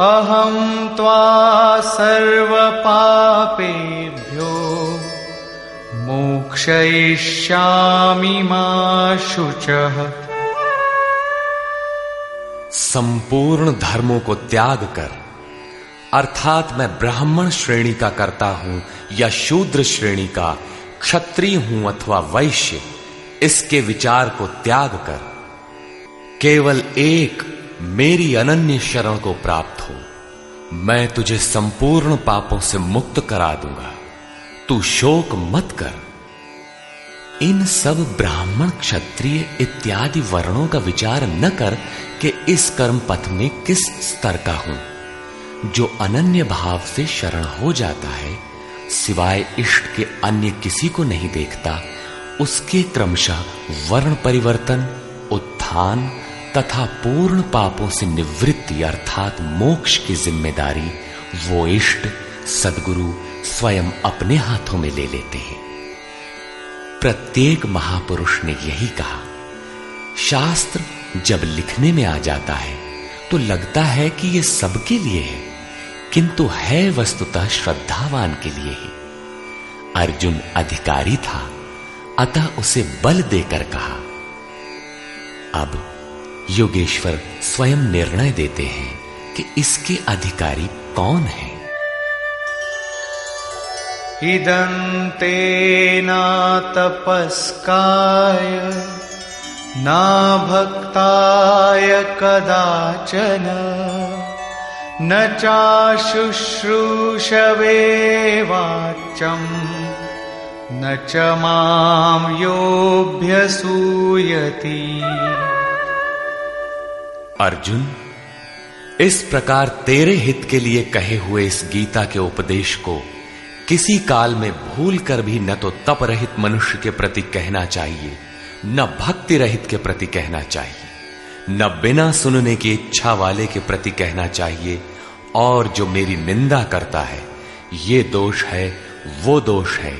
अहं त्वा सर्वपापेभ्यो मोक्षयिष्यामि मा शुचः। संपूर्ण धर्मों को त्याग कर, अर्थात मैं ब्राह्मण श्रेणी का करता हूँ या शूद्र श्रेणी का, क्षत्रिय हूँ अथवा वैश्य, इसके विचार को त्याग कर। केवल एक मेरी अनन्य शरण को प्राप्त हो। मैं तुझे संपूर्ण पापों से मुक्त करा दूँगा। तू शोक मत कर। इन सब ब्राह्मण क्षत्रिय इत्यादि वर्णों का विचार न कर कि इस कर्म पथ में किस स्तर का हूँ। जो अनन्य भाव से शरण हो जाता है, सिवाय इष्ट के अन्य किसी को नहीं देखता, उसके क्रमशः वर्ण परिवर्तन, उत्थान तथा पूर्ण पापों से निवृत्ति अर्थात मोक्ष की ज़िम्मेदारी वो इष्ट सदगुरु स्वयं अपने हाथों में ले लेते हैं। प्रत्येक महापुरुष ने यही कहा, शास्त्र जब लिखने में आ जाता है तो लगता है कि यह सबके लिए है, किंतु है वस्तुतः श्रद्धावान के लिए ही। अर्जुन अधिकारी था, अतः उसे बल देकर कहा, अब योगेश्वर स्वयं निर्णय देते हैं कि इसके अधिकारी कौन है। इदंते ना तपस्काय ना भक्ताय कदाचन, न चाशुश्रूषवे वाच्यम् न च माँ योऽभ्यसूयति अर्जुन, इस प्रकार तेरे हित के लिए कहे हुए इस गीता के उपदेश को किसी काल में भूल कर भी न तो तप रहित मनुष्य के प्रति कहना चाहिए, न भक्ति रहित के प्रति कहना चाहिए, न बिना सुनने की इच्छा वाले के प्रति कहना चाहिए, और जो मेरी निंदा करता है, ये दोष है, वो दोष है।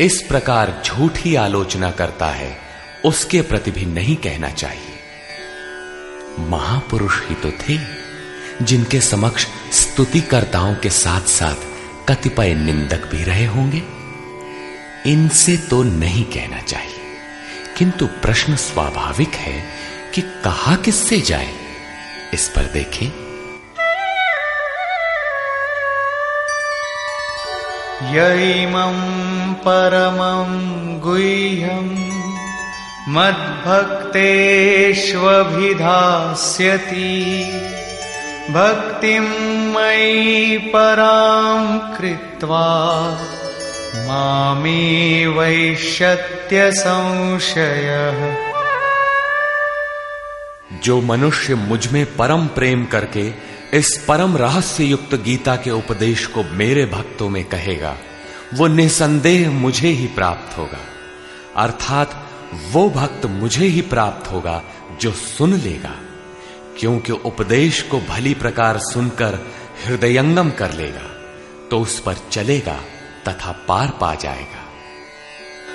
इस प्रकार झूठी आलोचना करता है, उसके प्रति भी नहीं कहना चाहिए। महापुरुष ही तो थे, जिनके समक्ष स्तुतिकर्ताओं के साथ साथ कतिपय निंदक भी रहे होंगे। इनसे तो नहीं कहना चाहिए, किंतु प्रश्न स्वाभाविक है कि कहा किससे जाए, इस पर देखें। यैमं परमं गुह्यं मद्भक्तेष्वभिधास्यति। भक्तिं मयि परां कृत्वा मामे वैश्यत्य संशयः जो मनुष्य मुझमें परम प्रेम करके इस परम रहस्य युक्त गीता के उपदेश को मेरे भक्तों में कहेगा, वो निसंदेह मुझे ही प्राप्त होगा। अर्थात वो भक्त मुझे ही प्राप्त होगा जो सुन लेगा, क्योंकि उपदेश को भली प्रकार सुनकर हृदयंगम कर लेगा तो उस पर चलेगा तथा पार पा जाएगा।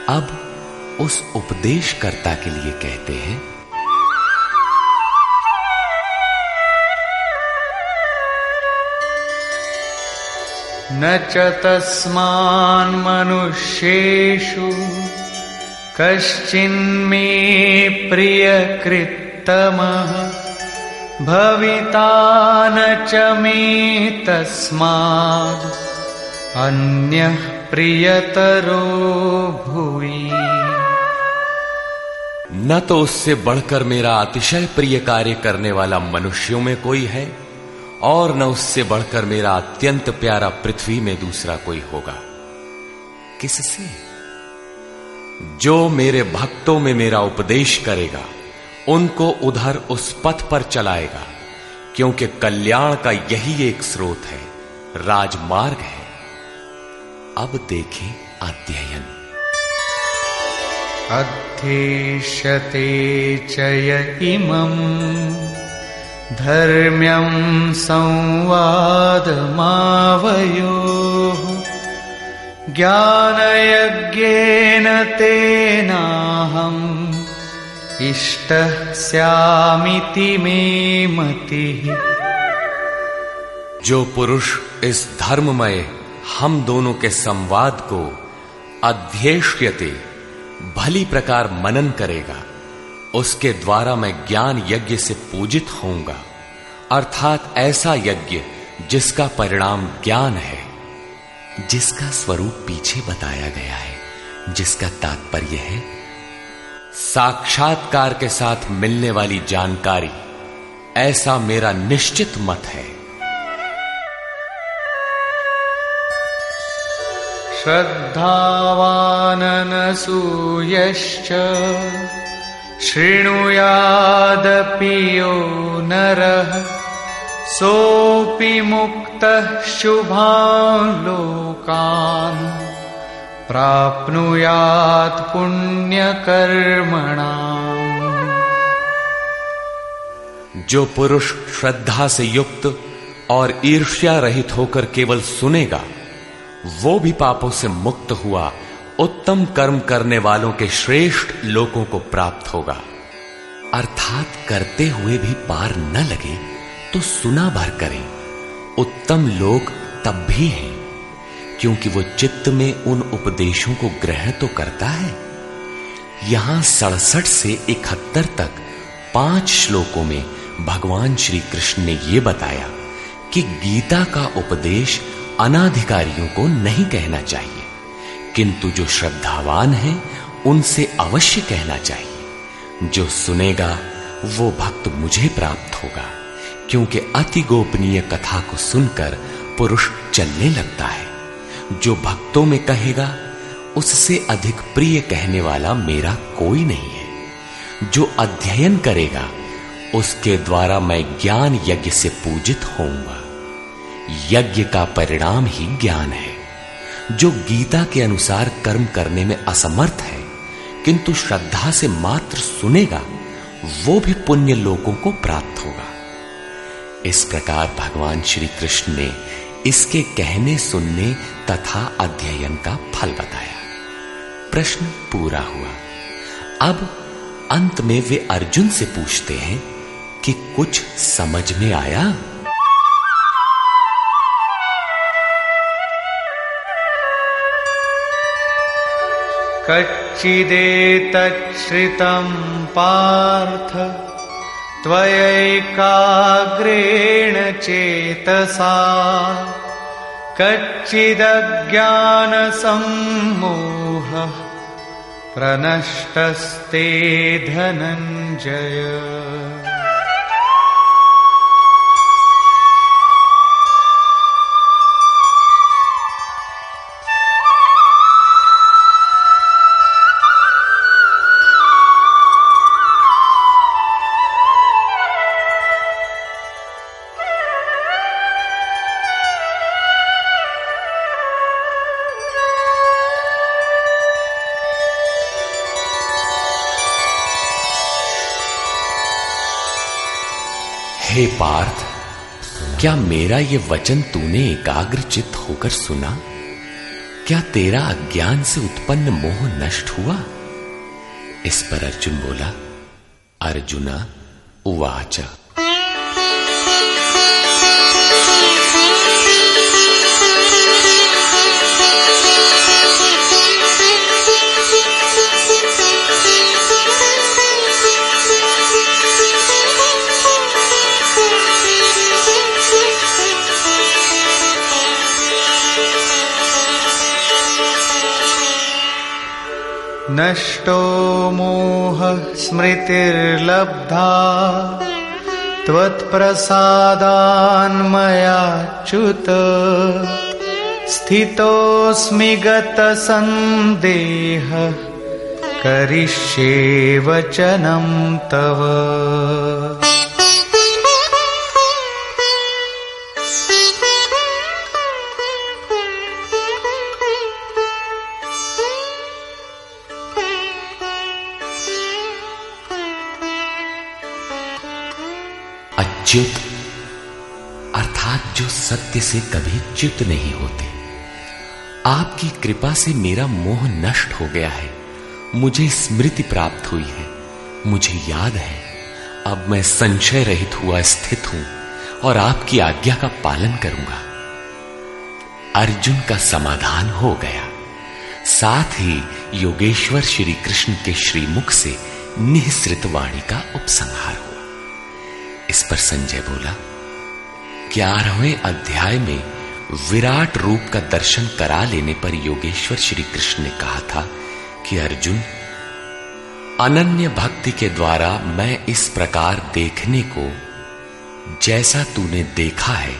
अब उस उपदेशकर्ता के लिए कहते हैं, न च तस्मान्मनुष्येषु कश्चिन्मे प्रियकृत्तमः, भविता न च मे तस्मात्। अन्यः प्रियतरो भुवि। न तो उससे बढ़कर मेरा अतिशय प्रिय कार्य करने वाला मनुष्यों में कोई है, और न उससे बढ़कर मेरा अत्यंत प्यारा पृथ्वी में दूसरा कोई होगा। किससे? जो मेरे भक्तों में मेरा उपदेश करेगा, उनको उधर उस पथ पर चलाएगा, क्योंकि कल्याण का यही एक स्रोत है, राजमार्ग है। अब देखें अध्ययन। अध्येष्यते चय इमम् धर्म्यं संवादमावयोः। ज्ञानयज्ञेन तेनाहम् इष्ट श्यामिति मे मति। जो पुरुष इस धर्ममय, हम दोनों के संवाद को अध्येष्यते, भली प्रकार मनन करेगा। उसके द्वारा मैं ज्ञान यज्ञ से पूजित होऊँगा। अर्थात ऐसा यज्ञ जिसका परिणाम ज्ञान है। जिसका स्वरूप पीछे बताया गया है, जिसका तात्पर्य है, साक्षात्कार के साथ मिलने वाली जानकारी, ऐसा मेरा निश्चित मत है। श्रद्धावान श्रद्धावाननसूयश्च शृणुयादपि यो नरः। सोऽपि मुक्तः शुभान् लोकान् प्राप्नुयात् पुण्यकर्मणा जो पुरुष श्रद्धा से युक्त और ईर्ष्या रहित होकर केवल सुनेगा, वो भी पापों से मुक्त हुआ, उत्तम कर्म करने वालों के श्रेष्ठ लोगों को प्राप्त होगा। अर्थात करते हुए भी पार न लगे। तो सुना भर करें, उत्तम लोग तब भी हैं, क्योंकि वो चित्त में उन उपदेशों को ग्रहण तो करता है। यहाँ सड़सठ से इकहत्तर तक पाँच श्लोकों में भगवान श्री कृष्ण ने यह बताया कि गीता का उपदेश अनाधिकारियों को नहीं कहना चाहिए, किंतु जो श्रद्धावान है, उनसे अवश्य कहना चाहिए। जो सुनेगा, वो भक्त मुझे प्राप्त होगा। क्योंकि अति गोपनीय कथा को सुनकर पुरुष चलने लगता है। जो भक्तों में कहेगा, उससे अधिक प्रिय कहने वाला मेरा कोई नहीं है। जो अध्ययन करेगा, उसके द्वारा मैं ज्ञान यज्ञ से पूजित होऊँगा। यज्ञ का परिणाम ही ज्ञान है। जो गीता के अनुसार कर्म करने में असमर्थ है, किंतु श्रद्धा से मात्र सुनेगा, वो भी पुण्य लोगों को प्राप्त होगा। इस प्रकार भगवान श्री कृष्ण ने इसके कहने सुनने तथा अध्ययन का फल बताया। प्रश्न पूरा हुआ। अब अंत में वे अर्जुन से पूछते हैं कि कुछ समझ में आया? कच्चिदेतच्छ्रितम् पार्थ। त्वयैकाग्रेण चेतसा कच्चिदज्ञानसम्मोहः प्रनष्टस्ते धनञ्जय पार्थ, क्या मेरा ये वचन तूने एकाग्र चित्त होकर सुना? क्या तेरा अज्ञान से उत्पन्न मोह नष्ट हुआ? इस पर अर्जुन बोला, अर्जुना उवाच नष्टो मोहः स्मृतिर्लब्धा त्वत्प्रसादान्मयाच्युत। स्थितोऽस्मि गतसन्देहः। करिष्ये वचनं तव अच्युत अर्थात जो सत्य से कभी च्युत नहीं होते। आपकी कृपा से मेरा मोह नष्ट हो गया है। मुझे स्मृति प्राप्त हुई है। मुझे याद है। अब मैं संशय रहित हुआ, स्थित हूँ और आपकी आज्ञा का पालन करूँगा। अर्जुन का समाधान हो गया। साथ ही योगेश्वर श्री कृष्ण के श्रीमुख से निःसृत वाणी का उपसंहार हुआ। इस पर संजय बोला, ग्यारहवें अध्याय में विराट रूप का दर्शन करा लेने पर योगेश्वर श्री कृष्ण ने कहा था कि अर्जुन, अनन्य भक्ति के द्वारा मैं इस प्रकार देखने को जैसा तूने देखा है,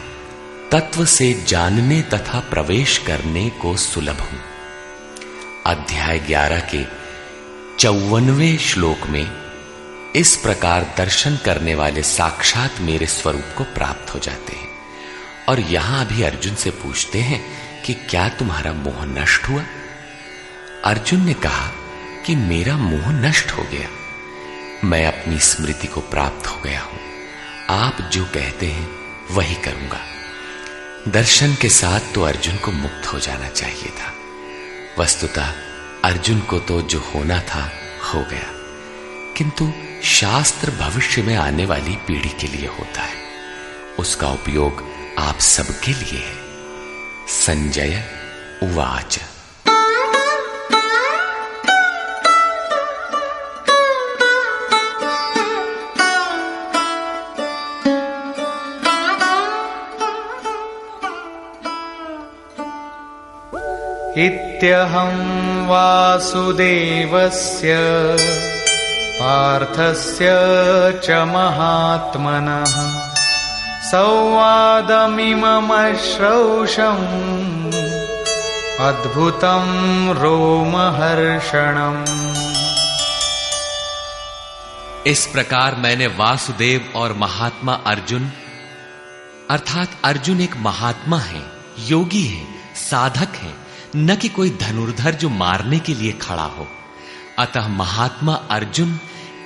तत्व से जानने तथा प्रवेश करने को सुलभ हूँ। अध्याय ग्यारह के चौवनवे श्लोक में इस प्रकार दर्शन करने वाले साक्षात मेरे स्वरूप को प्राप्त हो जाते हैं। और यहाँ अभी अर्जुन से पूछते हैं कि क्या तुम्हारा मोह नष्ट हुआ? अर्जुन ने कहा कि मेरा मोह नष्ट हो गया। मैं अपनी स्मृति को प्राप्त हो गया हूँ। आप जो कहते हैं, वही करूँगा। दर्शन के साथ तो अर्जुन को मुक्त हो जाना चाहिए था। वस्तुतः अर्जुन को तो जो होना था, हो गया। किंतु शास्त्र भविष्य में आने वाली पीढ़ी के लिए होता है। उसका उपयोग आप सबके लिए है। संजय उवाच। इत्यहं वासुदेवस्य पार्थस्य च महात्मनः संवादमिममश्रौषम् अद्भुतं रोमहर्षणम्। इस प्रकार मैंने वासुदेव और महात्मा अर्जुन, अर्थात अर्जुन एक महात्मा है, योगी है, साधक है, न कि कोई धनुर्धर जो मारने के लिए खड़ा हो। अतः महात्मा अर्जुन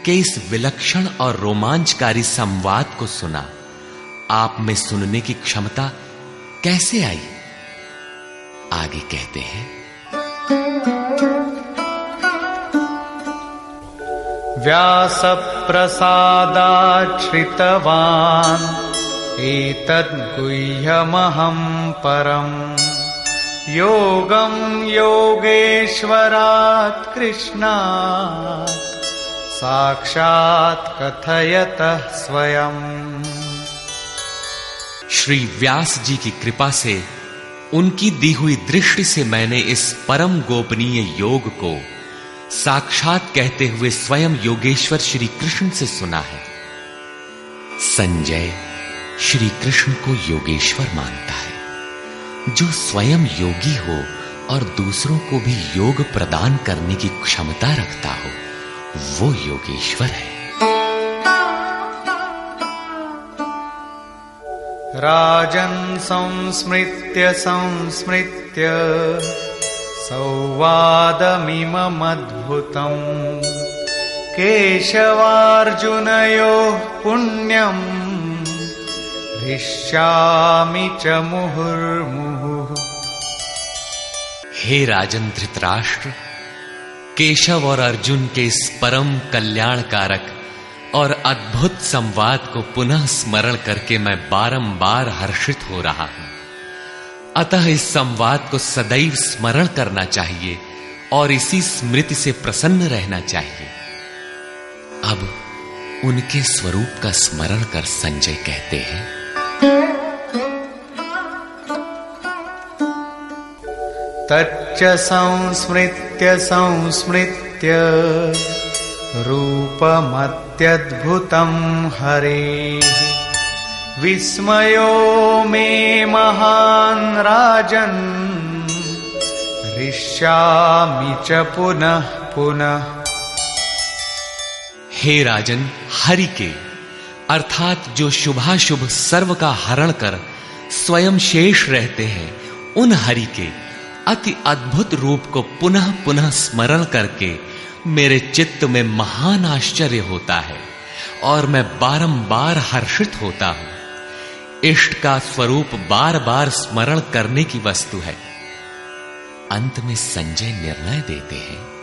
के इस विलक्षण और रोमांचकारी संवाद को सुना। आप में सुनने की क्षमता कैसे आई? आगे कहते हैं। व्यास व्यासप्रसादाच्छ्रितवान् एतद्गुह्यमहं परम्। योगं योगेश्वरात् कृष्णात्। साक्षात् कथयतः स्वयं। श्री व्यास जी की कृपा से, उनकी दी हुई दृष्टि से मैंने इस परम गोपनीय योग को साक्षात कहते हुए स्वयं योगेश्वर श्री कृष्ण से सुना है। संजय श्री कृष्ण को योगेश्वर मानता है। जो स्वयं योगी हो और दूसरों को भी योग प्रदान करने की क्षमता रखता हो, वो योगेश्वर है। राजन् संस्मृत्य संस्मृत्य संवादमिममद्भुतम् केशवार्जुनयोः पुण्यम्। हृष्यामि च मुहुर्मुहुः। हे राजन धृतराष्ट्र, केशव और अर्जुन के इस परम कल्याणकारक और अद्भुत संवाद को पुनः स्मरण करके मैं बारंबार हर्षित हो रहा हूँ। अतः इस संवाद को सदैव स्मरण करना चाहिए और इसी स्मृति से प्रसन्न रहना चाहिए। अब उनके स्वरूप का स्मरण कर संजय कहते हैं तच्च संस्मृत्य संस्मृत्य रूपमत्यद्भुतं हरेः विस्मयो मे महान् राजन् ऋष्यामि च पुनः पुनः। हे राजन, हरि अर्थात जो शुभाशुभ सर्व का हरण कर स्वयं शेष रहते हैं, उन हरि के अति अद्भुत रूप को पुनः पुनः स्मरण करके मेरे चित्त में महान आश्चर्य होता है और मैं बारंबार हर्षित होता हूँ। इष्ट का स्वरूप बार बार स्मरण करने की वस्तु है। अंत में संजय निर्णय देते हैं।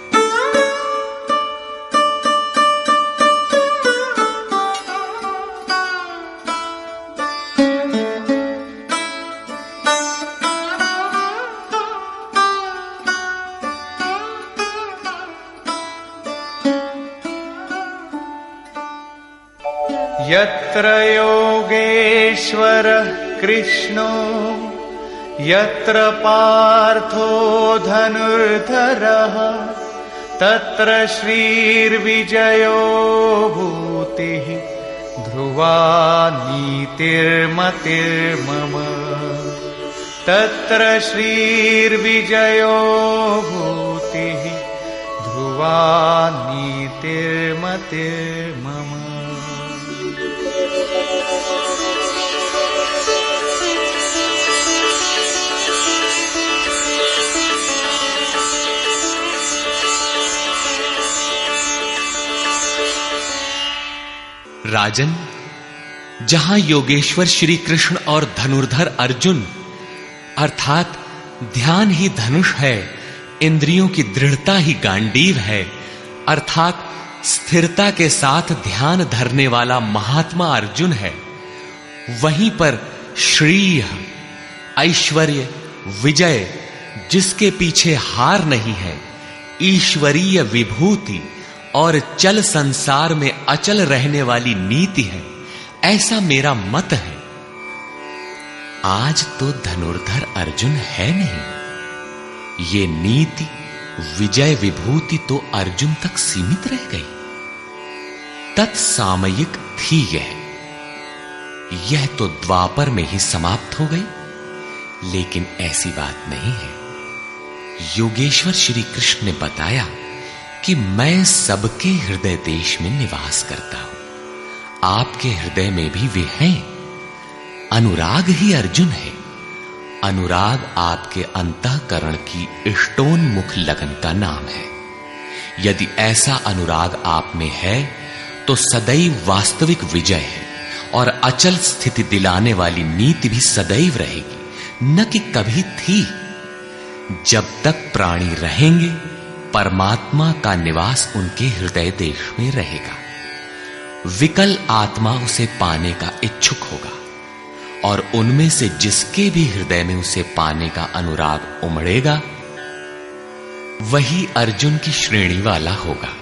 यत्र योगेश्वरः कृष्णो, यत्र पार्थो धनुर्धरः, तत्र श्रीर्विजयो भूतिः ध्रुवा नीतिर्मतिर्मम तत्र श्रीर्विजयो भूतिः ध्रुवा नीतिर्मतिर्मम राजन, जहाँ योगेश्वर श्री कृष्ण और धनुर्धर अर्जुन, अर्थात ध्यान ही धनुष है, इंद्रियों की दृढ़ता ही गांडीव है, अर्थात स्थिरता के साथ ध्यान धरने वाला महात्मा अर्जुन है। वहीं पर श्री ऐश्वर्य, विजय, जिसके पीछे हार नहीं है, ईश्वरीय विभूति और चल संसार में अचल रहने वाली नीति है, ऐसा मेरा मत है। आज तो धनुर्धर अर्जुन है नहीं। ये नीति, विजय विभूति तो अर्जुन तक सीमित रह गई। तत्सामयिक थी यह। यह तो द्वापर में ही समाप्त हो गई। लेकिन ऐसी बात नहीं है। योगेश्वर श्री कृष्ण ने बताया कि मैं सबके हृदय देश में निवास करता हूँ। आपके हृदय में भी वे हैं। अनुराग ही अर्जुन है। अनुराग आपके अंतकरण की इष्टोन्मुख लगन का नाम है। यदि ऐसा अनुराग आप में है तो सदैव वास्तविक विजय है और अचल स्थिति दिलाने वाली नीति भी सदैव रहेगी। न कि कभी थी। जब तक प्राणी रहेंगे परमात्मा का निवास उनके हृदय देश में रहेगा। विकल आत्मा उसे पाने का इच्छुक होगा और उनमें से जिसके भी हृदय में उसे पाने का अनुराग उमड़ेगा, वही अर्जुन की श्रेणी वाला होगा।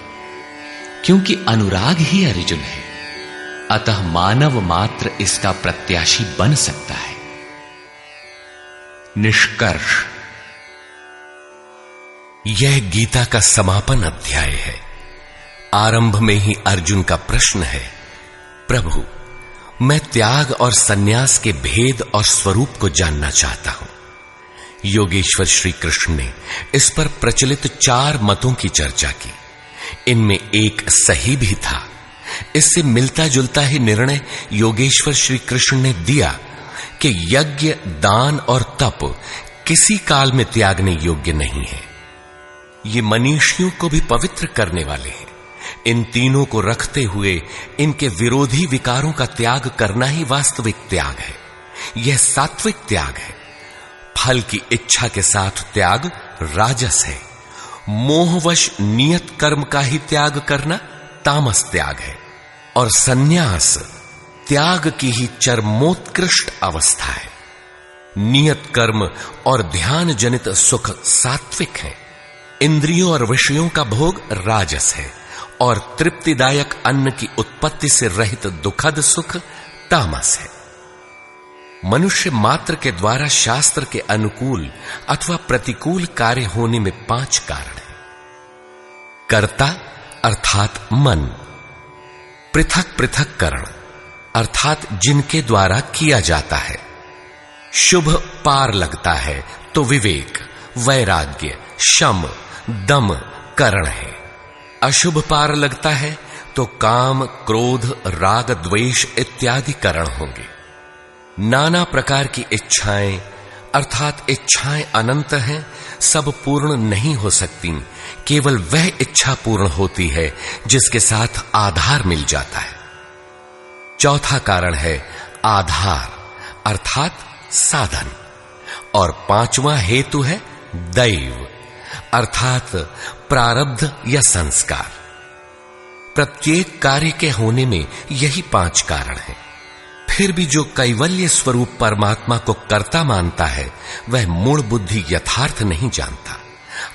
क्योंकि अनुराग ही अर्जुन है, अतः मानव मात्र इसका प्रत्याशी बन सकता है। निष्कर्ष। यह गीता का समापन अध्याय है। आरंभ में ही अर्जुन का प्रश्न है, प्रभु, मैं त्याग और सन्यास के भेद और स्वरूप को जानना चाहता हूँ। योगेश्वर श्री कृष्ण ने इस पर प्रचलित चार मतों की चर्चा की। इनमें एक सही भी था। इससे मिलता जुलता ही निर्णय योगेश्वर श्री कृष्ण ने दिया कि यज्ञ, दान और तप किसी काल में त्यागने योग्य नहीं है। ये मनीषियों को भी पवित्र करने वाले हैं। इन तीनों को रखते हुए इनके विरोधी विकारों का त्याग करना ही वास्तविक त्याग है। यह सात्विक त्याग है। फल की इच्छा के साथ त्याग राजस है। मोहवश नियत कर्म का ही त्याग करना तामस त्याग है। और सन्यास त्याग की ही चरमोत्कृष्ट अवस्था है। नियत कर्म और ध्यान जनित सुख सात्विक है। इंद्रियों और विषयों का भोग राजस है, और तृप्तिदायक अन्न की उत्पत्ति से रहित दुखद सुख तामस है। मनुष्य मात्र के द्वारा शास्त्र के अनुकूल अथवा प्रतिकूल कार्य होने में पाँच कारण हैं। कर्ता, अर्थात मन, पृथक पृथक करण, अर्थात जिनके द्वारा किया जाता है। शुभ पार लगता है तो विवेक, वैराग्य, शम दम करण है। अशुभ पार लगता है तो काम, क्रोध, राग, द्वेष इत्यादि करण होंगे। नाना प्रकार की इच्छाएँ, अर्थात इच्छाएँ अनंत हैं, सब पूर्ण नहीं हो सकती। केवल वह इच्छा पूर्ण होती है, जिसके साथ आधार मिल जाता है। चौथा कारण है आधार, अर्थात साधन। और पांचवा हेतु है दैव। अर्थात प्रारब्ध या संस्कार। प्रत्येक कार्य के होने में यही पाँच कारण हैं। फिर भी जो कैवल्य स्वरूप परमात्मा को कर्ता मानता है, वह मूल बुद्धि यथार्थ नहीं जानता।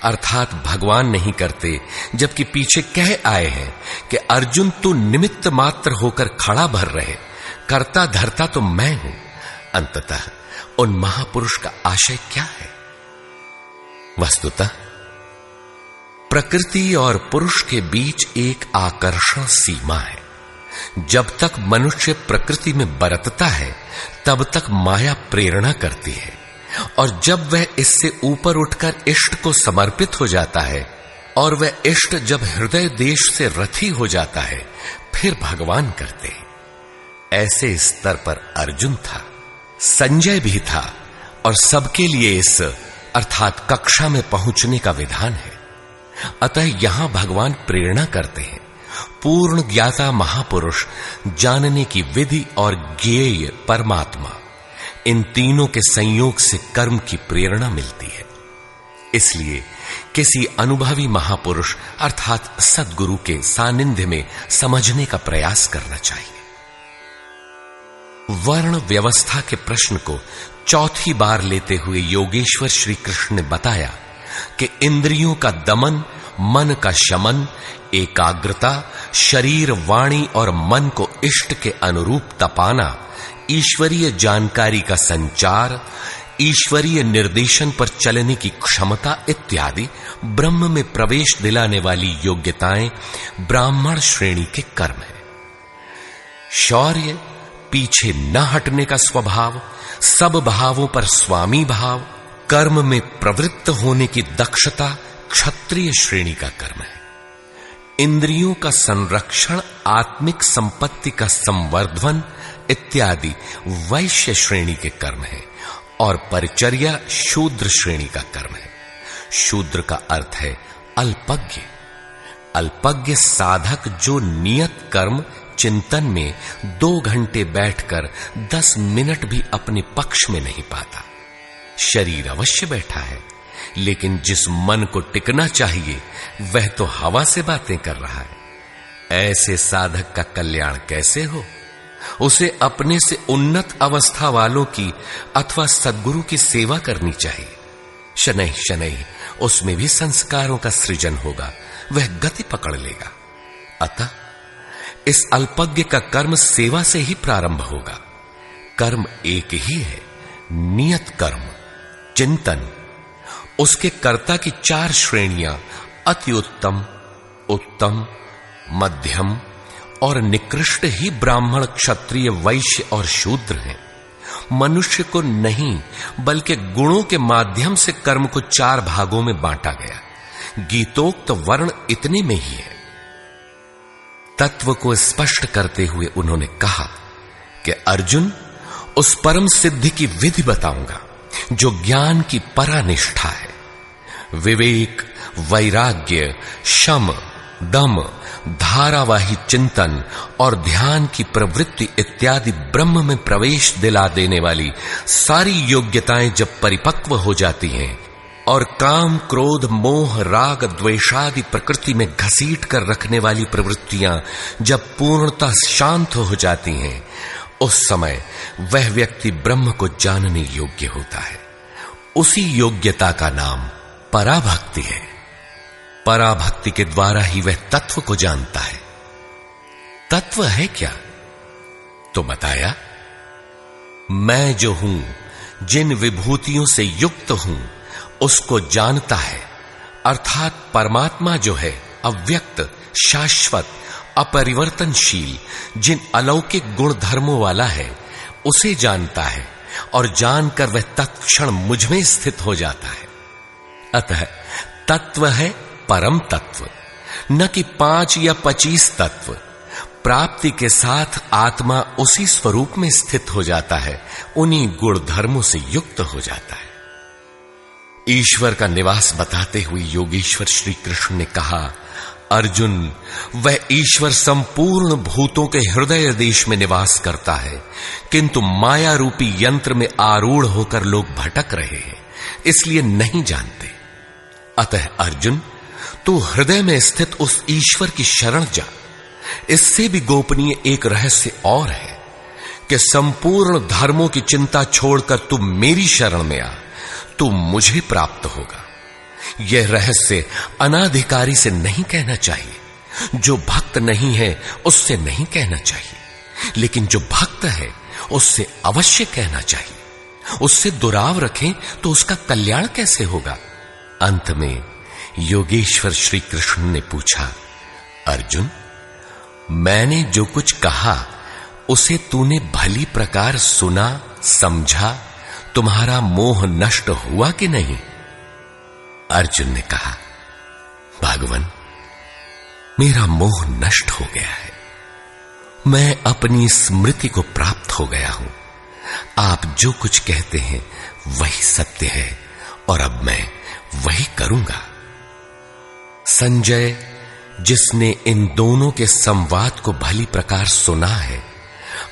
अर्थात भगवान नहीं करते, जबकि पीछे कह आए हैं कि अर्जुन तू निमित्त मात्र होकर खड़ा भर रहे, करता धरता तो मैं हूँ। अंततः उन महापुरुष का आशय क्या है? वस्तुतः प्रकृति और पुरुष के बीच एक आकर्षण सीमा है। जब तक मनुष्य प्रकृति में बरतता है, तब तक माया प्रेरणा करती है। और जब वह इससे ऊपर उठकर इष्ट को समर्पित हो जाता है, और वह इष्ट जब हृदय देश से रथी हो जाता है, फिर भगवान करते हैं। ऐसे स्तर पर अर्जुन था, संजय भी था, और सबके लिए इस अर्थात कक्षा में पहुँचने का विधान है। अतः यहाँ भगवान प्रेरणा करते हैं। पूर्ण ज्ञाता महापुरुष, जानने की विधि और ज्ञेय परमात्मा, इन तीनों के संयोग से कर्म की प्रेरणा मिलती है। इसलिए किसी अनुभवी महापुरुष, अर्थात सदगुरु के सानिध्य में समझने का प्रयास करना चाहिए। वर्ण व्यवस्था के प्रश्न को चौथी बार लेते हुए योगेश्वर श्री कृष्ण ने बताया कि इंद्रियों का दमन, मन का शमन, एकाग्रता, शरीर वाणी और मन को इष्ट के अनुरूप तपाना, ईश्वरीय जानकारी का संचार, ईश्वरीय निर्देशन पर चलने की क्षमता इत्यादि ब्रह्म में प्रवेश दिलाने वाली योग्यताएँ ब्राह्मण श्रेणी के कर्म है। शौर्य, पीछे न हटने का स्वभाव, सब भावों पर स्वामी भाव कर्म में प्रवृत्त होने की दक्षता क्षत्रिय श्रेणी का कर्म है। इंद्रियों का संरक्षण, आत्मिक संपत्ति का संवर्धन इत्यादि वैश्य श्रेणी के कर्म है और परिचर्या शूद्र श्रेणी का कर्म है। शूद्र का अर्थ है अल्पज्ञ। अल्पज्ञ साधक जो नियत कर्म, चिंतन में दो घंटे बैठकर दस मिनट भी अपने पक्ष में नहीं पाता। शरीर अवश्य बैठा है, लेकिन जिस मन को टिकना चाहिए, वह तो हवा से बातें कर रहा है। ऐसे साधक का कल्याण कैसे हो? उसे अपने से उन्नत अवस्था वालों की अथवा सदगुरु की सेवा करनी चाहिए। शनै शनै उसमें भी संस्कारों का सृजन होगा, वह गति पकड़ लेगा। अतः इस अल्पज्ञ का कर्म सेवा से ही प्रारंभ होगा। कर्म एक ही है, नियत कर्म। चिंतन। उसके कर्ता की चार श्रेणियाँ अति उत्तम उत्तम, मध्यम और निकृष्ट ही ब्राह्मण, क्षत्रिय, वैश्य और शूद्र हैं। मनुष्य को नहीं, बल्कि गुणों के माध्यम से कर्म को चार भागों में बांटा गया। गीतोक्त वर्ण इतने में ही है। तत्व को स्पष्ट करते हुए उन्होंने कहा कि अर्जुन, उस परम सिद्धि की विधि बताऊँगा। जो ज्ञान की परानिष्ठा है। विवेक, वैराग्य, शम, दम, धारावाही चिंतन और ध्यान की प्रवृत्ति इत्यादि ब्रह्म में प्रवेश दिला देने वाली सारी योग्यताएँ जब परिपक्व हो जाती हैं और काम, क्रोध, मोह, राग, द्वेषादि प्रकृति में घसीट कर रखने वाली प्रवृत्तियाँ जब पूर्णता शांत हो जाती हैं उस समय वह व्यक्ति ब्रह्म को जानने योग्य होता है। उसी योग्यता का नाम पराभक्ति है। पराभक्ति के द्वारा ही वह तत्व को जानता है। तत्व है क्या? तो बताया, मैं जो हूँ, जिन विभूतियों से युक्त हूँ, उसको जानता है। अर्थात परमात्मा जो है, अव्यक्त, शाश्वत अपरिवर्तनशील, जिन अलौकिक गुण धर्मों वाला है, उसे जानता है और जानकर वह तत्क्षण मुझमें स्थित हो जाता है। अतः तत्व है परम तत्व, न कि पाँच या पच्चीस तत्व। प्राप्ति के साथ आत्मा उसी स्वरूप में स्थित हो जाता है, उन्हीं गुण धर्मों से युक्त हो जाता है। ईश्वर का निवास बताते हुए योगेश्वर श्री कृष्ण ने कहा अर्जुन, वह ईश्वर संपूर्ण भूतों के हृदय देश में निवास करता है, किंतु माया रूपी यंत्र में आरूढ़ होकर लोग भटक रहे हैं, इसलिए नहीं जानते। अतः अर्जुन, तू हृदय में स्थित उस ईश्वर की शरण जा। इससे भी गोपनीय एक रहस्य और है कि संपूर्ण धर्मों की चिंता छोड़कर तू मेरी शरण में आ, तू मुझे प्राप्त होगा। यह रहस्य अनाधिकारी से नहीं कहना चाहिए। जो भक्त नहीं है, उससे नहीं कहना चाहिए। लेकिन जो भक्त है, उससे अवश्य कहना चाहिए। उससे दुराव रखें तो उसका कल्याण कैसे होगा? अंत में योगेश्वर श्री कृष्ण ने पूछा, अर्जुन, मैंने जो कुछ कहा, उसे तूने भली प्रकार सुना, समझा, तुम्हारा मोह नष्ट हुआ कि नहीं? अर्जुन ने कहा, भगवान, मेरा मोह नष्ट हो गया है। मैं अपनी स्मृति को प्राप्त हो गया हूँ। आप जो कुछ कहते हैं, वही सत्य है, और अब मैं वही करूँगा। संजय, जिसने इन दोनों के संवाद को भली प्रकार सुना है,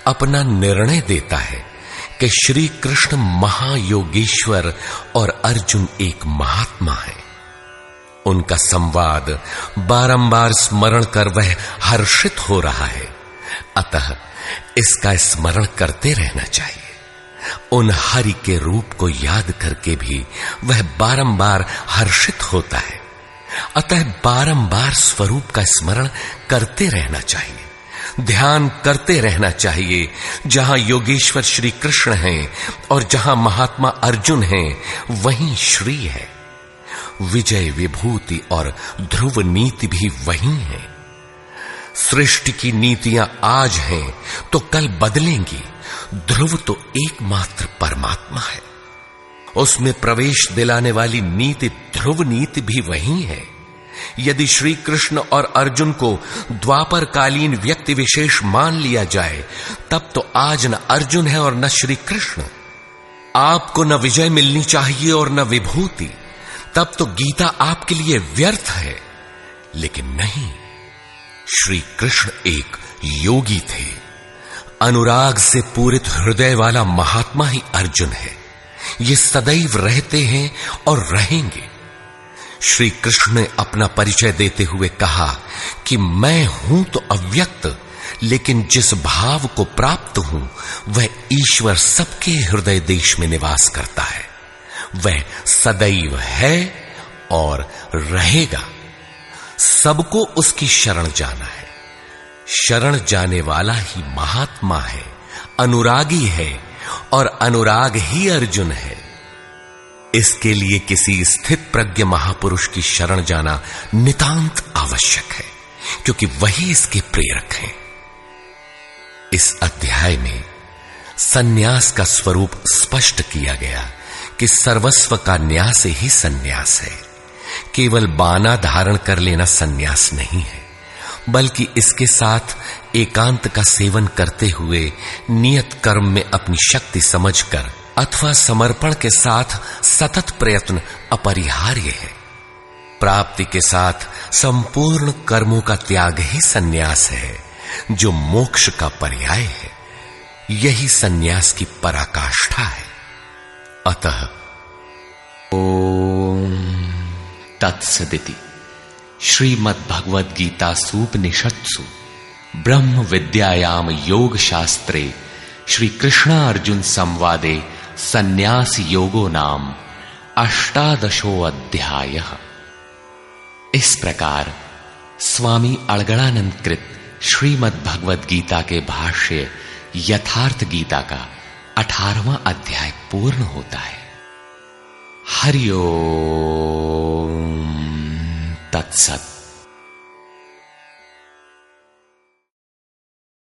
अपना निर्णय देता है। कि श्री कृष्ण महायोगेश्वर और अर्जुन एक महात्मा है। उनका संवाद बारंबार स्मरण कर वह हर्षित हो रहा है। अतः इसका स्मरण करते रहना चाहिए। उन हरि के रूप को याद करके भी वह बारंबार हर्षित होता है। अतः बारंबार स्वरूप का स्मरण करते रहना चाहिए। ध्यान करते रहना चाहिए। जहाँ योगेश्वर श्री कृष्ण हैं और जहाँ महात्मा अर्जुन हैं, वहीं श्री है। विजय विभूति और ध्रुव नीति भी वही है। सृष्टि की नीतियाँ आज हैं तो कल बदलेंगी। ध्रुव तो एकमात्र परमात्मा है। उसमें प्रवेश दिलाने वाली नीति, ध्रुव नीति भी वही है। यदि श्री कृष्ण और अर्जुन को द्वापर कालीन व्यक्ति विशेष मान लिया जाए, तब तो आज न अर्जुन है और न श्री कृष्ण आपको न विजय मिलनी चाहिए और न विभूति। तब तो गीता आपके लिए व्यर्थ है। लेकिन नहीं श्री कृष्ण एक योगी थे। अनुराग से पूरित हृदय वाला महात्मा ही अर्जुन है। ये सदैव रहते हैं और रहेंगे। श्री कृष्ण ने अपना परिचय देते हुए कहा कि मैं हूँ तो अव्यक्त, लेकिन जिस भाव को प्राप्त हूँ, वह ईश्वर सबके हृदय देश में निवास करता है। वह सदैव है और रहेगा। सबको उसकी शरण जाना है। शरण जाने वाला ही महात्मा है, अनुरागी है और अनुराग ही अर्जुन है। इसके लिए किसी स्थित प्रज्ञ महापुरुष की शरण जाना नितांत आवश्यक है, क्योंकि वही इसके प्रेरक हैं। इस अध्याय में सन्यास का स्वरूप स्पष्ट किया गया कि सर्वस्व का न्यास ही सन्यास है। केवल बाना धारण कर लेना सन्यास नहीं है, बल्कि इसके साथ एकांत का सेवन करते हुए नियत कर्म में अपनी शक्ति समझकर अथवा समर्पण के साथ सतत प्रयत्न अपरिहार्य है। प्राप्ति के साथ संपूर्ण कर्मों का त्याग ही सन्यास है, जो मोक्ष का पर्याय है। यही सन्यास की पराकाष्ठा है। अतः ओम तत्सदिति। श्रीमद भगवद गीता सूपनिषत्सु ब्रह्म विद्यायाम योग शास्त्रे श्री कृष्ण अर्जुन संवादे संन्यास योगो नाम अष्टादशो अध्याय इस प्रकार स्वामी अड़गड़ानंद कृत श्रीमद भगवद गीता के भाष्य यथार्थ गीता का अठारवा अध्याय पूर्ण होता है। हरिओ तत्सत।